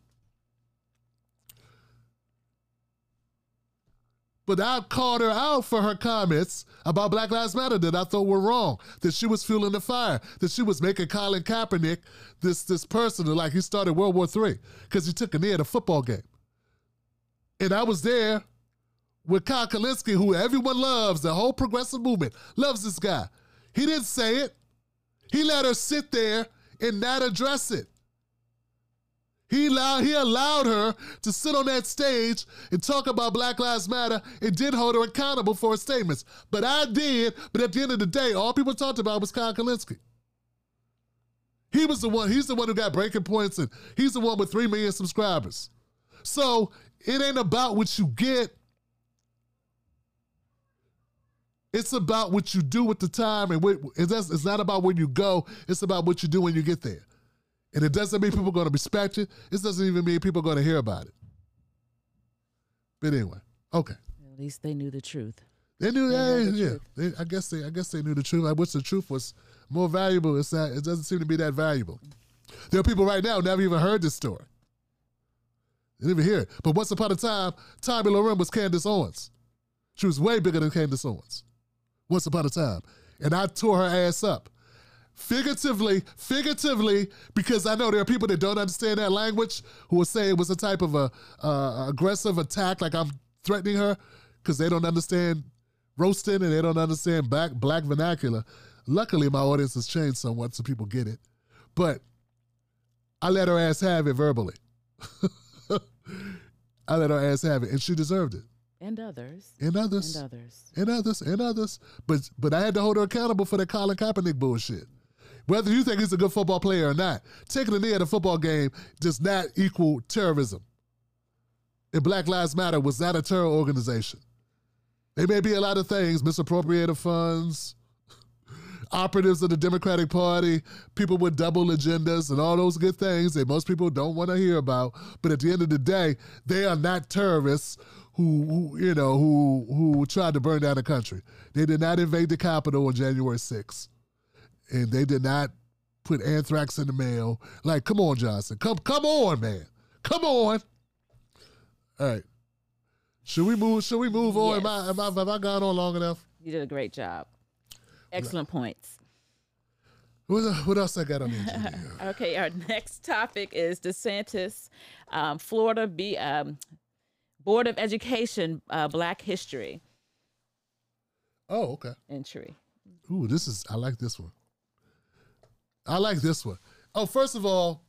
But I called her out for her comments about Black Lives Matter that I thought were wrong, that she was fueling the fire, that she was making Colin Kaepernick this this person like he started World War III because he took a knee at a football game. And I was there with Kyle Kulinski, who everyone loves, the whole progressive movement loves this guy. He didn't say it. He let her sit there and not address it. He allowed, he allowed her to sit on that stage and talk about Black Lives Matter and did hold her accountable for her statements. But I did, but at the end of the day, all people talked about was Kyle Kulinski. He was the one, he's the one who got breaking points and he's the one with 3 million subscribers. So it ain't about what you get. It's about what you do with the time, and it's not about where you go. It's about what you do when you get there. And it doesn't mean people are going to respect you. It doesn't even mean people are going to hear about it. But anyway, okay. At least they knew the truth. They knew, they yeah, yeah. They, I guess they, I guess they knew the truth. I wish the truth was more valuable. It's not. It doesn't seem to be that valuable. There are people right now who never even heard this story. Didn't even hear it. But once upon a time, Tomi Lahren was Candace Owens. She was way bigger than Candace Owens. Once upon a time. And I tore her ass up. Figuratively, figuratively, because I know there are people that don't understand that language who will say it was a type of a uh, aggressive attack, like I'm threatening her, because they don't understand roasting and they don't understand black black vernacular. Luckily, my audience has changed somewhat, so people get it. But I let her ass have it verbally. (laughs) I let her ass have it, and she deserved it. And others. And others. And others. And others. And others. But but I had to hold her accountable for that Colin Kaepernick bullshit. Whether you think he's a good football player or not, taking a knee at a football game does not equal terrorism. And Black Lives Matter was not a terror organization. They may be a lot of things, misappropriated funds, operatives of the Democratic Party, people with double agendas, and all those good things that most people don't want to hear about. But at the end of the day, they are not terrorists who, who, you know who who tried to burn down the country. They did not invade the Capitol on January 6th, and they did not put anthrax in the mail. Like, come on, Johnson, come come on, man, come on. All right. Should we move? Should we move on? Am I, am I, have I gone on long enough? You did a great job. Excellent points. What, else I got on the agenda? (laughs) okay, our next topic is DeSantis, um, Florida B, um, Board of Education, uh, Black History. Oh, okay. Entry. Ooh, this is I like this one. I like this one. Oh, first of all,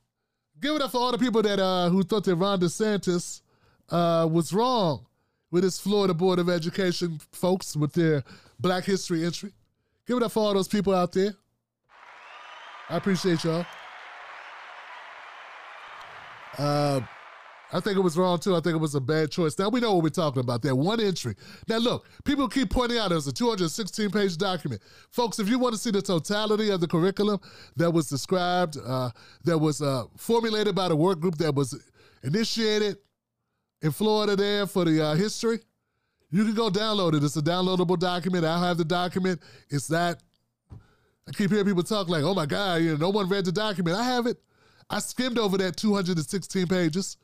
give it up for all the people that uh, who thought that Ron DeSantis uh, was wrong with his Florida Board of Education folks with their Black History entry. Give it up for all those people out there. I appreciate y'all. Uh, I think it was wrong too. I think it was a bad choice. Now we know what we're talking about. That one entry. Now look, people keep pointing out there's a 216 page document. Folks, if you want to see the totality of the curriculum that was described, uh, that was uh, formulated by the work group that was initiated in Florida there for the uh, history, you can go download it. It's a downloadable document. I have the document. It's that. I keep hearing people talk like, oh my God, you know, no one read the document. I have it. I skimmed over that 216 pages.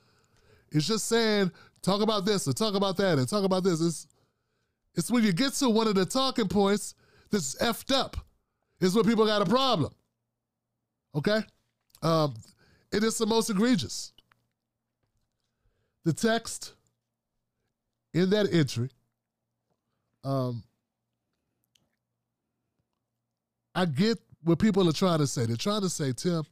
It's just saying, talk about this and talk about that and talk about this. It's, it's when you get to one of the talking points that's effed up, is when people got a problem. Okay? Um, it is the most egregious. The text in that entry, um, I get what people are trying to say. They're trying to say, Tim,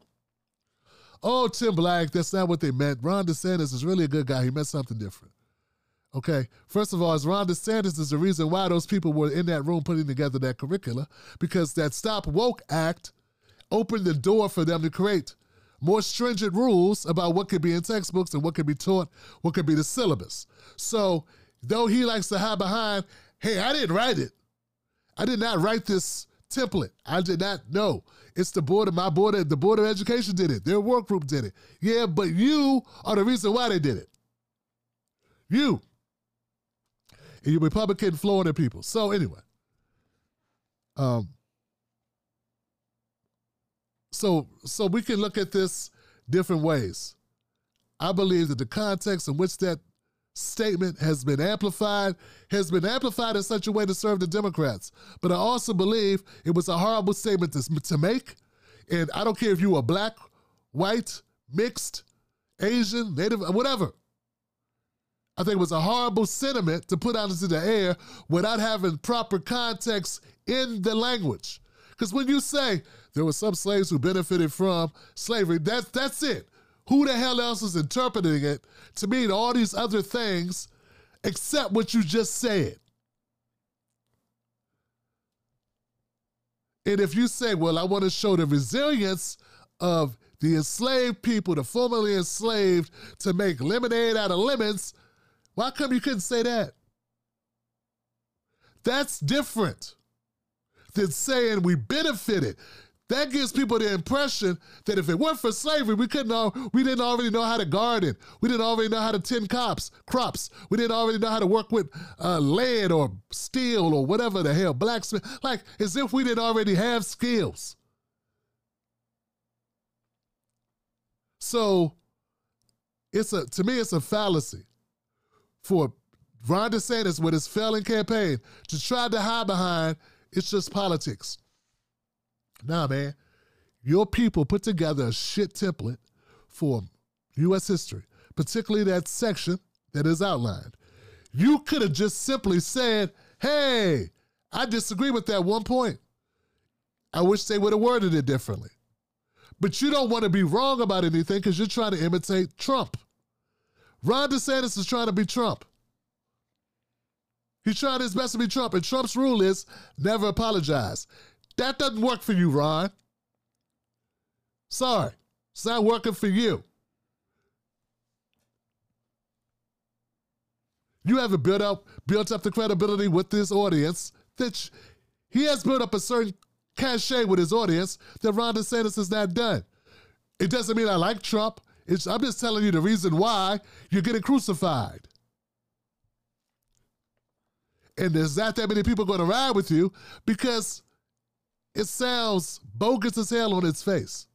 oh, Tim Black, that's not what they meant. Ron DeSantis is really a good guy. He meant something different. Okay, first of all, is Ron DeSantis is the reason why those people were in that room putting together that curricula, because that Stop Woke Act opened the door for them to create more stringent rules about what could be in textbooks and what could be taught, what could be the syllabus. So, though he likes to hide behind, hey, I didn't write it. I did not write this template. I did not know. It's the board of my board, the board of education did it. Their work group did it. Yeah, but you are the reason why they did it. You. And you Republican Florida people. So anyway. Um so so we can look at this different ways. I believe that the context in which that statement has been amplified, has been amplified in such a way to serve the Democrats. But I also believe it was a horrible statement to, to make. And I don't care if you are black, white, mixed, Asian, Native, whatever. I think it was a horrible sentiment to put out into the air without having proper context in the language. Because when you say there were some slaves who benefited from slavery, that's that's it. Who the hell else is interpreting it to mean all these other things except what you just said? And if you say, well, I want to show the resilience of the enslaved people, the formerly enslaved, to make lemonade out of lemons, why come you couldn't say that? That's different than saying we benefited. That gives people the impression that if it weren't for slavery, we couldn't all, we didn't already know how to garden. We didn't already know how to tend cops, crops. We didn't already know how to work with uh, lead or steel or whatever the hell, blacksmith. Like as if we didn't already have skills. So it's a to me it's a fallacy for Ron DeSantis with his failing campaign to try to hide behind it's just politics. Nah, man, your people put together a shit template for U.S. history, particularly that section that is outlined. You could have just simply said, hey, I disagree with that one point. I wish they would have worded it differently. But you don't want to be wrong about anything because you're trying to imitate Trump. Ron DeSantis is trying to be Trump. He's trying his best to be Trump, and Trump's rule is never apologize. That doesn't work for you, Ron. Sorry, it's not working for you. You haven't built up built up the credibility with this audience that he has built up a certain cachet with his audience that Ron DeSantis has not done. It doesn't mean I like Trump. It's, I'm just telling you the reason why you're getting crucified. And there's not that many people going to ride with you because it sounds bogus as hell on its face.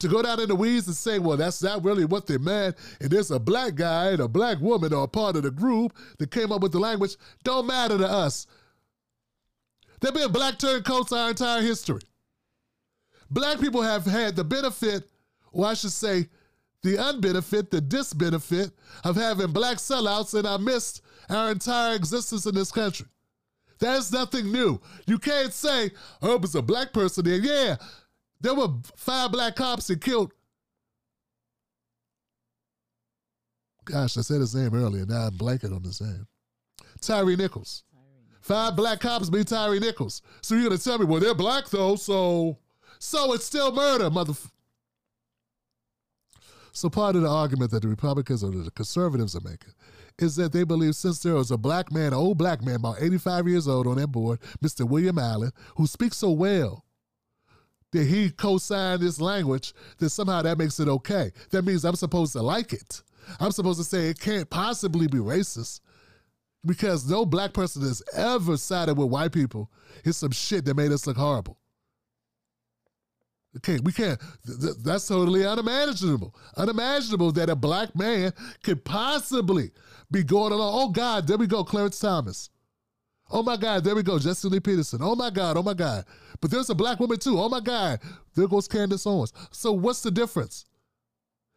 To go down in the weeds and say, well, that's not really what they meant, and there's a black guy and a black woman or a part of the group that came up with the language, don't matter to us. There have been black turncoats our entire history. Black people have had the benefit, or I should say, the unbenefit, the disbenefit of having black sellouts in our midst our entire existence in this country. That's nothing new. You can't say, oh, it was a black person there. Yeah, there were five black cops that killed. Gosh, I said his name earlier. Now I'm blanking on his name. Tyre Nichols. Five black cops beat Tyre Nichols. So you're gonna tell me, well, they're black though, so so it's still murder, mother. So part of the argument that the Republicans or the conservatives are making is that they believe since there was a black man, an old black man, about 85 years old on that board, Mr. William Allen, who speaks so well that he co-signed this language, that somehow that makes it okay. That means I'm supposed to like it. I'm supposed to say it can't possibly be racist because no black person has ever sided with white people It's some shit that made us look horrible. Okay, we can't. Th- that's totally unimaginable. Unimaginable that a black man could possibly be going along. Oh God, there we go, Clarence Thomas. Oh my God, there we go, Jesse Lee Peterson. Oh my God, oh my God. But there's a black woman too. Oh my God, there goes Candace Owens. So what's the difference?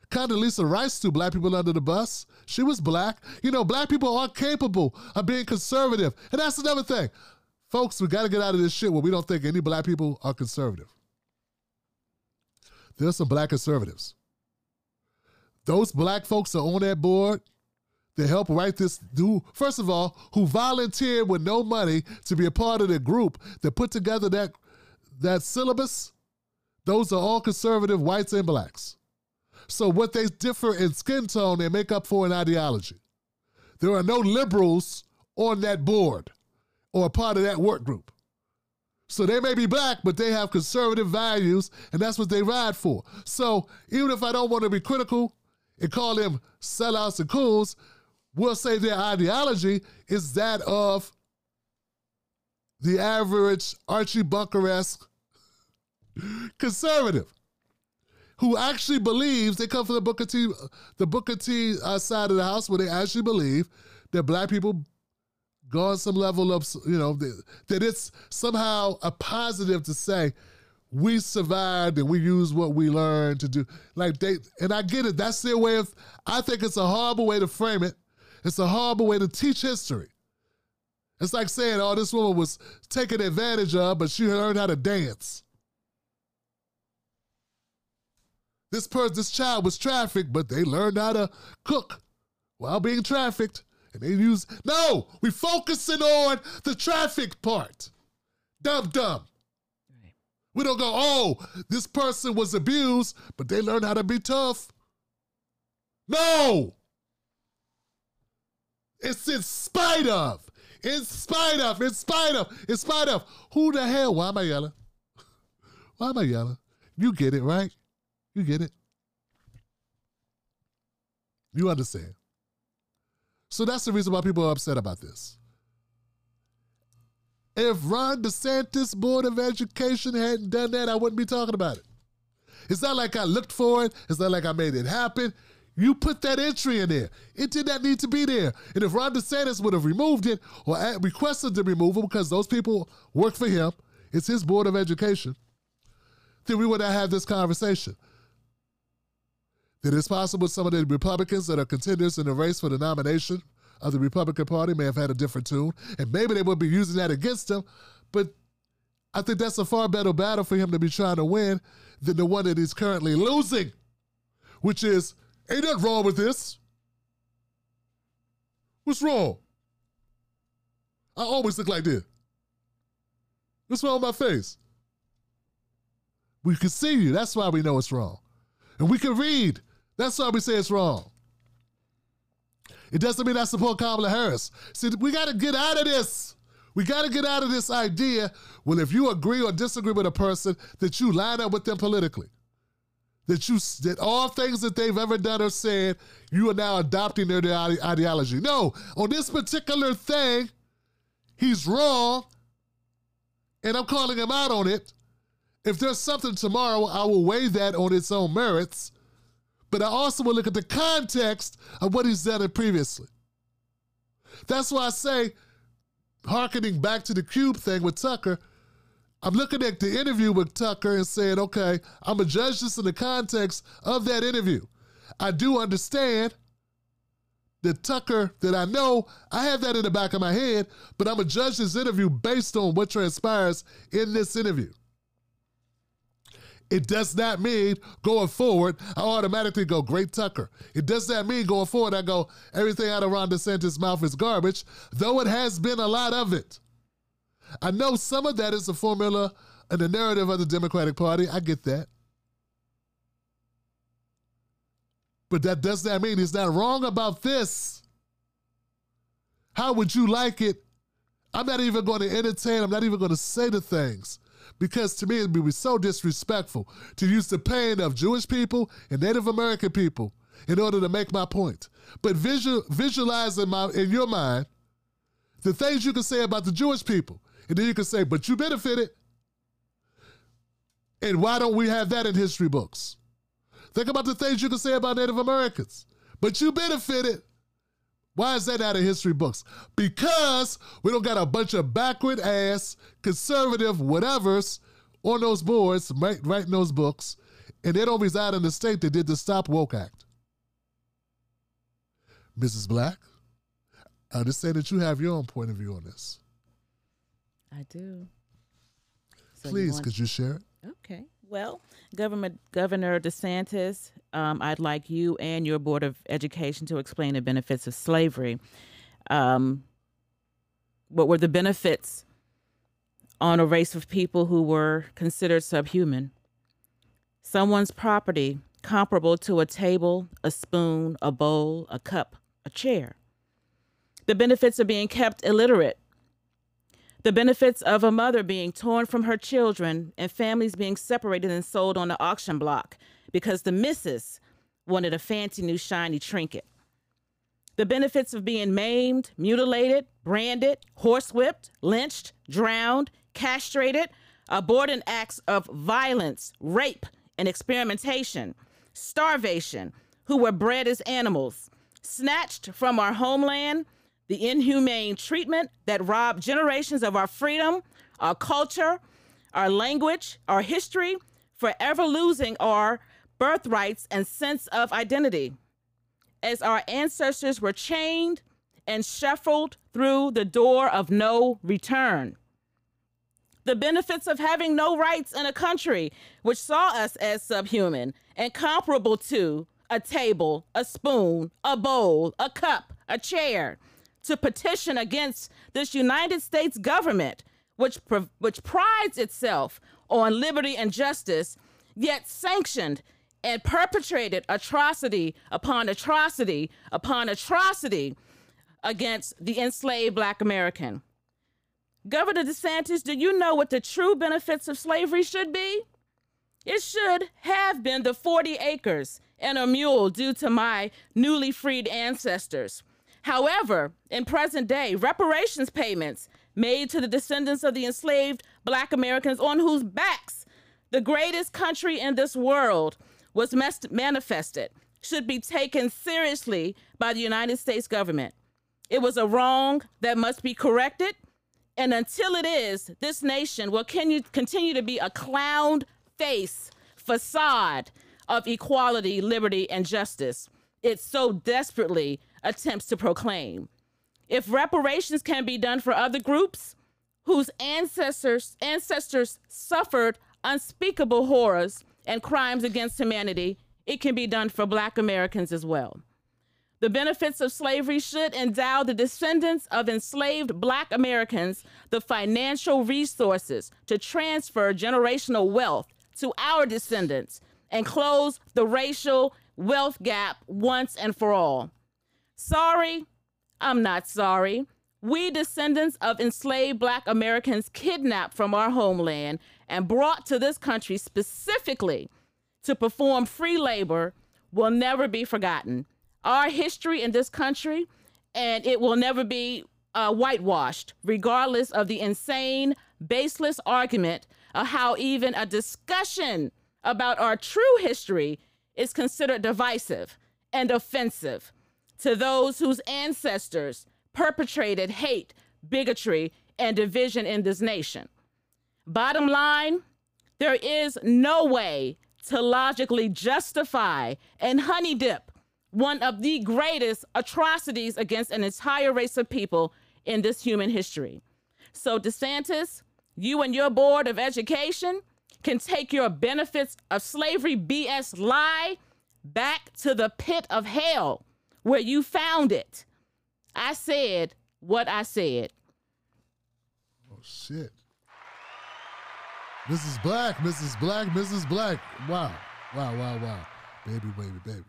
Condoleezza Rice threw black people under the bus. She was black. You know, black people are capable of being conservative. And that's another thing. Folks, we got to get out of this shit where we don't think any black people are conservative. There's some black conservatives. Those black folks are on that board to help write this do first of all who volunteered with no money to be a part of the group that put together that that syllabus those are all conservative whites and blacks so what they differ in skin tone, they make up for in ideology. There are no liberals on that board or a part of that work group. So they may be black, but they have conservative values, and that's what they ride for. So even if I don't want to be critical and call them sellouts and cools, we'll say their ideology is that of the average Archie Bunker-esque conservative who actually believes they come from the Booker T, the Booker T uh, side of the house, where they actually believe that black people go on some level of, you know, that, that it's somehow a positive to say we survived and we use what we learned to do. Like they, and I get it. That's their way of. I think it's a horrible way to frame it. It's a horrible way to teach history. It's like saying, "Oh, this woman was taken advantage of, but she learned how to dance." This person, this child was trafficked, but they learned how to cook while being trafficked. And they use no, we focusing on the traffic part. Dumb dumb. We don't go, oh, this person was abused, but they learned how to be tough. No. It's in spite of. In spite of, in spite of, in spite of. Who the hell? Why am I yelling? Why am I yelling? You get it, right? You get it? You understand. So that's the reason why people are upset about this. If Ron DeSantis Board of Education hadn't done that, I wouldn't be talking about it. It's not like I looked for it. It's not like I made it happen. You put that entry in there. It did not need to be there. And if Ron DeSantis would have removed it or requested the removal because those people work for him, it's his board of education, then we would not have this conversation. That it's possible some of the Republicans that are contenders in the race for the nomination of the Republican Party may have had a different tune, and maybe they would be using that against him. But I think that's a far better battle for him to be trying to win than the one that he's currently losing, which is Ain't nothing wrong with this. What's wrong? I always look like this. What's wrong with my face? We can see you. That's why we know it's wrong. And we can read. That's why we say it's wrong. It doesn't mean I support Kamala Harris. See, we got to get out of this. We got to get out of this idea. Well, if you agree or disagree with a person, that you line up with them politically that you that all things that they've ever done or said, you are now adopting their ideology. No, on this particular thing, he's wrong, and I'm calling him out on it. If there's something tomorrow, I will weigh that on its own merits, but I also will look at the context of what he's done previously. That's why I say, harkening back to the cube thing with Tucker, I'm looking at the interview with Tucker and saying, okay, I'm going to judge this in the context of that interview. I do understand that Tucker, that I know, I have that in the back of my head, but I'm going to judge this interview based on what transpires in this interview. It does not mean going forward, I automatically go, great Tucker. It does not mean going forward, I go, everything out of Ron DeSantis' mouth is garbage, though it has been a lot of it. I know some of that is the formula and the narrative of the Democratic Party. I get that. But that does not mean he's not wrong about this. How would you like it? I'm not even going to entertain, I'm not even going to say the things. Because to me, it would be so disrespectful to use the pain of Jewish people and Native American people in order to make my point. But visual, visualize in, my, in your mind the things you can say about the Jewish people and then you can say, but you benefited. And why don't we have that in history books? Think about the things you can say about Native Americans. But you benefited. Why is that out of history books? Because we don't got a bunch of backward ass, conservative whatevers on those boards writing those books, and they don't reside in the state that did the Stop Woke Act. Mrs. Black, I understand that you have your own point of view on this. I do. So Please, want... could you share it? Okay. Well, Government Governor DeSantis, um, I'd like you and your Board of Education to explain the benefits of slavery. Um, what were the benefits on a race of people who were considered subhuman? Someone's property comparable to a table, a spoon, a bowl, a cup, a chair. The benefits of being kept illiterate the benefits of a mother being torn from her children and families being separated and sold on the auction block because the missus wanted a fancy new shiny trinket. The benefits of being maimed, mutilated, branded, horsewhipped, lynched, drowned, castrated, aborted acts of violence, rape, and experimentation, starvation, who were bred as animals, snatched from our homeland the inhumane treatment that robbed generations of our freedom, our culture, our language, our history, forever losing our birthrights and sense of identity. As our ancestors were chained and shuffled through the door of no return. The benefits of having no rights in a country which saw us as subhuman and comparable to a table, a spoon, a bowl, a cup, a chair to petition against this United States government, which, which prides itself on liberty and justice, yet sanctioned and perpetrated atrocity upon atrocity upon atrocity against the enslaved black American. Governor DeSantis, do you know what the true benefits of slavery should be? It should have been the 40 acres and a mule due to my newly freed ancestors. However, in present day, reparations payments made to the descendants of the enslaved black Americans on whose backs the greatest country in this world, was manifested should be taken seriously by the United States government. It was a wrong that must be corrected. And until it is, this nation will continue to be a clown face facade of equality, liberty, and justice it so desperately attempts to proclaim. If reparations can be done for other groups whose ancestors ancestors suffered unspeakable horrors and crimes against humanity, it can be done for black Americans as well. The benefits of slavery should endow the descendants of enslaved black Americans the financial resources to transfer generational wealth to our descendants and close the racial wealth gap once and for all. Sorry, I'm not sorry. We descendants of enslaved black Americans kidnapped from our homeland and brought to this country specifically to perform free labor will never be forgotten. Our history in this country, and it will never be uh, whitewashed, regardless of the insane, baseless argument of how even a discussion about our true history is considered divisive and offensive to those whose ancestors perpetrated hate, bigotry, and division in this nation. Bottom line, there is no way to logically justify and honey dip one of the greatest atrocities against an entire race of people in this human history. So, DeSantis, you and your board of education can take your benefits of slavery BS lie back to the pit of hell where you found it. I said what I said. Oh, shit. Mrs. Black, Mrs. Black, Mrs. Black. Wow. Wow, wow, wow. Baby, baby, baby.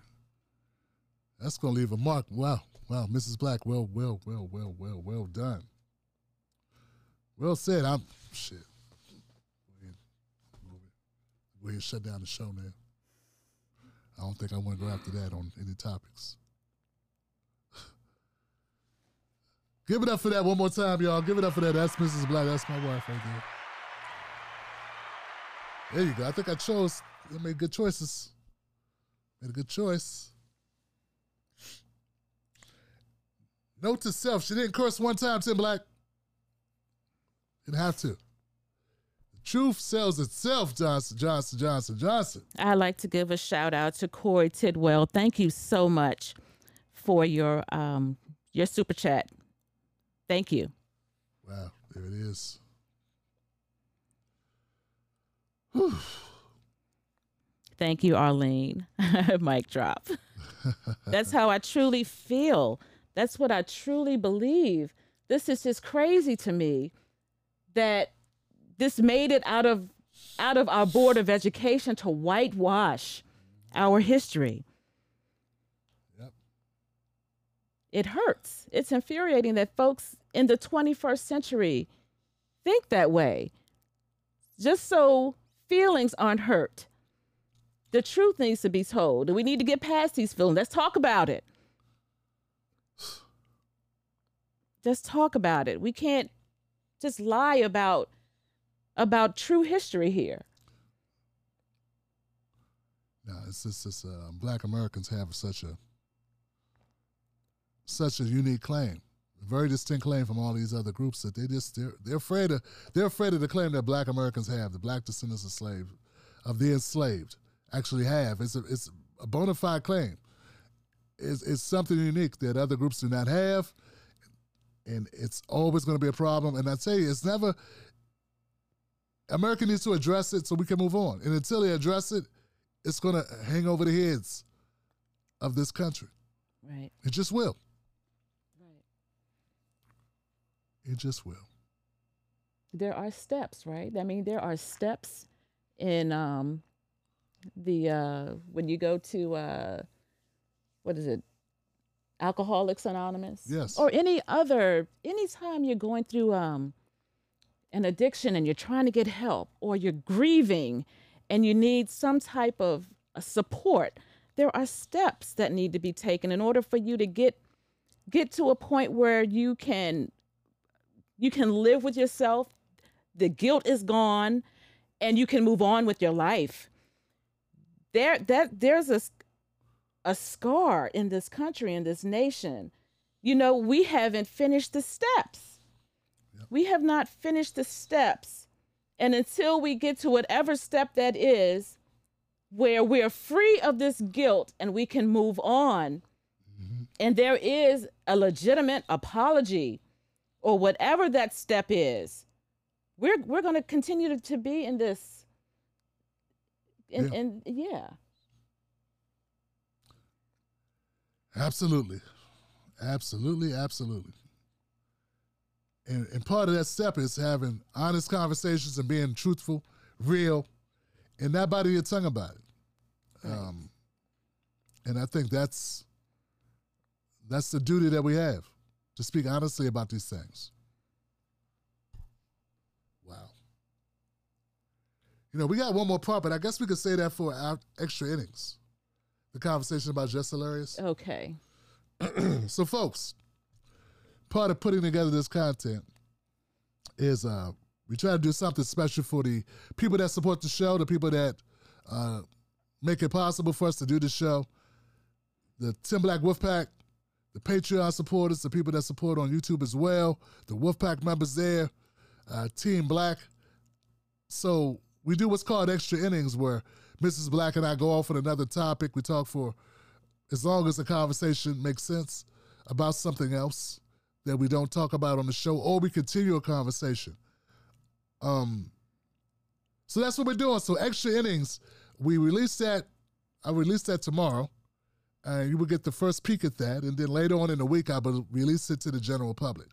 That's going to leave a mark. Wow. Wow. Mrs. Black, well, well, well, well, well, well done. Well said. I'm, shit. And shut down the show now. I don't think I want to go after that on any topics. (laughs) Give it up for that one more time, y'all. Give it up for that. That's Mrs. Black. That's my wife right there. There you go. I think I chose. I made good choices. Made a good choice. Note to self: She didn't curse one time. Tim Black didn't have to. Truth sells itself. Johnson, Johnson, Johnson, Johnson. I'd like to give a shout out to Corey Tidwell. Thank you so much for your um your super chat. Thank you. Wow, there it is. (sighs) Thank you, Arlene. (laughs) Mic drop. (laughs) That's how I truly feel. That's what I truly believe. This is just crazy to me that this made it out of out of our board of education to whitewash our history. Yep. It hurts. It's infuriating that folks in the 21st century think that way. Just so feelings aren't hurt. The truth needs to be told. And we need to get past these feelings. Let's talk about it. Just talk about it. We can't just lie about about true history here. No, it's just, it's, uh, black Americans have such a such a unique claim, a very distinct claim from all these other groups that they just they're, they're afraid of they're afraid of the claim that black Americans have, the black descendants of slaves of the enslaved actually have. It's a it's a bona fide claim. It's, it's something unique that other groups do not have, and it's always going to be a problem. And I tell you, it's never. America needs to address it so we can move on. And until they address it, it's going to hang over the heads of this country. Right. It just will. Right. It just will. There are steps, right? I mean, there are steps in um, the uh, when you go to uh, what is it, Alcoholics Anonymous? Yes. Or any other anytime you're going through um, an addiction and you're trying to get help, or you're grieving and you need some type of uh, support, there are steps that need to be taken in order for you to get get to a point where you can you can live with yourself the guilt is gone and you can move on with your life. There that there's a a scar in this country in this nation. You know, we haven't finished the steps. We have not finished the steps. And until we get to whatever step that is, where we're free of this guilt and we can move on, mm-hmm. and there is a legitimate apology or whatever that step is, we're we're going to continue to, to be in this and yeah. and yeah absolutely absolutely absolutely and, and part of that step is having honest conversations and being truthful real and not biting your tongue about it right. um, and i think that's that's the duty that we have to speak honestly about these things Wow. You know, we got one more part, but I guess we could say that for our extra innings. The conversation about Just Hilarious. Okay. (clears throat) so, folks, part of putting together this content is uh, we try to do something special for the people that support the show, the people that uh, make it possible for us to do the show, the Tim Black Wolfpack, the Patreon supporters, the people that support on YouTube as well, the Wolfpack members there, uh, Team Black. So we do what's called extra innings where Mrs. Black and I go off on another topic. We talk for as long as the conversation makes sense about something else that we don't talk about on the show, or we continue a conversation. Um, so that's what we're doing. So extra innings, we release that. I release that tomorrow, and you will get the first peek at that. And then later on in the week, I will release it to the general public.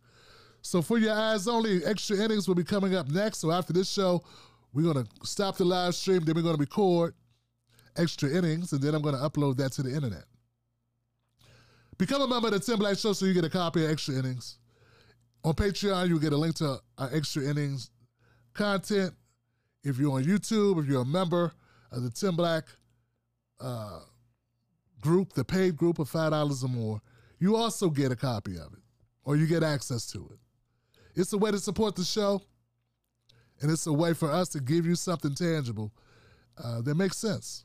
So for your eyes only, extra innings will be coming up next. So after this show, we're to stop the live stream, then we're to record extra innings, and then I'm to upload that to the internet. Become a member of the Tim Black Show so you get a copy of extra innings. On Patreon, you'll get a link to our extra innings content. If you're on YouTube, if you're a member of the Tim Black uh, group, the paid group of $5 or more, you also get a copy of it or you get access to it. It's a way to support the show and it's a way for us to give you something tangible uh, that makes sense.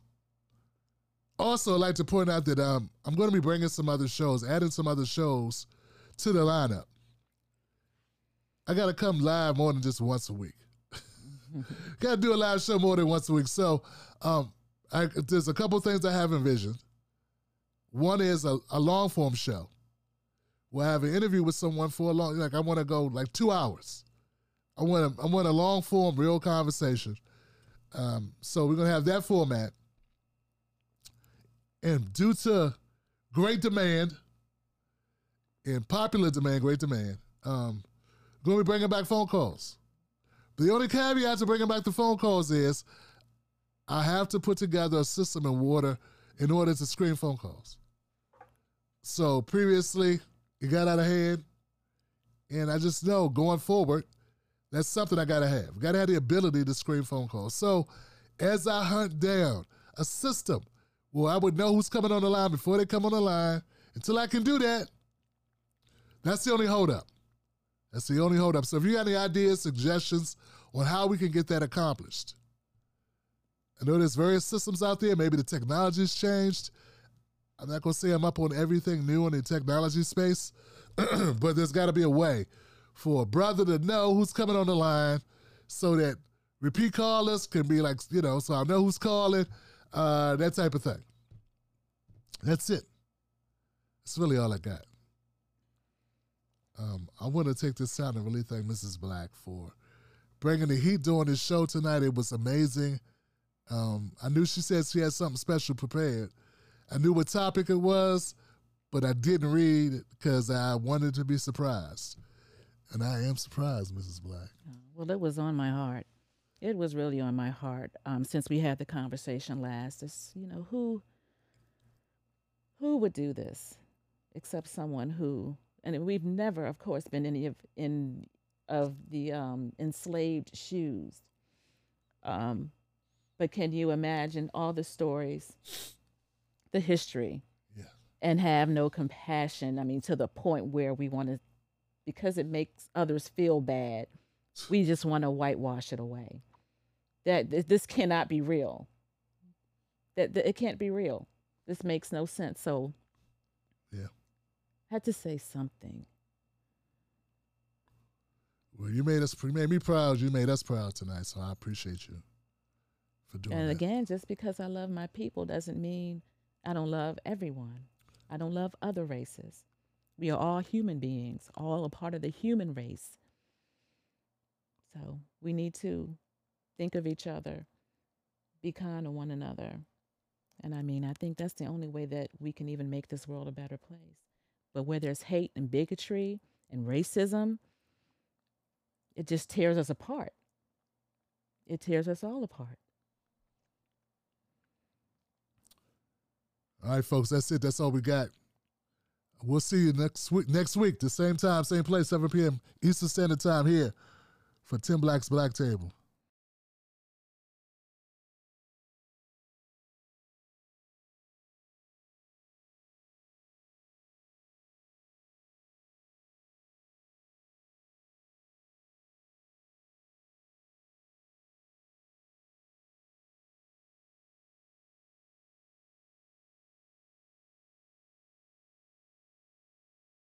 Also, like to point out that um, I'm going to be bringing some other shows, adding some other shows to the lineup. I got to come live more than just once a week. (laughs) got to do a live show more than once a week. So, um, I, there's a couple things I have envisioned. One is a, a long form show. We'll have an interview with someone for a long, like I want to go like two hours. I want a, I want a long form, real conversation. Um, so we're gonna have that format. And due to great demand and popular demand, great demand, um, we're gonna be bringing back phone calls. The only caveat to bringing back the phone calls is I have to put together a system in water in order to screen phone calls. So previously, it got out of hand, and I just know going forward that's something I gotta have. Gotta have the ability to screen phone calls. So as I hunt down a system where I would know who's coming on the line before they come on the line, until I can do that, that's the only holdup. That's the only holdup. So if you got any ideas, suggestions on how we can get that accomplished, I know there's various systems out there. Maybe the technology's changed. I'm not gonna say I'm up on everything new in the technology space, (clears throat) but there's got to be a way for a brother to know who's coming on the line so that repeat callers can be like, you know, so I know who's calling, uh, that type of thing. That's it. That's really all I got. Um, I want to take this time to really thank Mrs. Black for bringing the heat during this show tonight. It was amazing. Um, I knew she said she had something special prepared. I knew what topic it was, but I didn't read it because I wanted to be surprised. And I am surprised, Mrs. Black. Well, it was on my heart. It was really on my heart um, since we had the conversation last. It's, you know, who who would do this except someone who, and we've never, of course, been any of in of the um, enslaved shoes. Um, but can you imagine all the stories, the history, yeah. and have no compassion? I mean, to the point where we want to because it makes others feel bad. We just want to whitewash it away. That th- this cannot be real. That, that it can't be real. This makes no sense. So, Yeah. I had to say something. Well, you made us, you made me proud. You made us proud tonight, so I appreciate you for doing And that. again, just because I love my people doesn't mean I don't love everyone. I don't love other races. We are all human beings, all a part of the human race. So we need to think of each other, be kind to one another. And I mean, I think that's the only way that we can even make this world a better place. But where there's hate and bigotry and racism, it just tears us apart. It tears us all apart. All right, folks, that's it. That's all we got. We'll see you next week. Next week, the same time, same place, 7 p.m. Eastern Standard Time here for Tim Black's Black Table.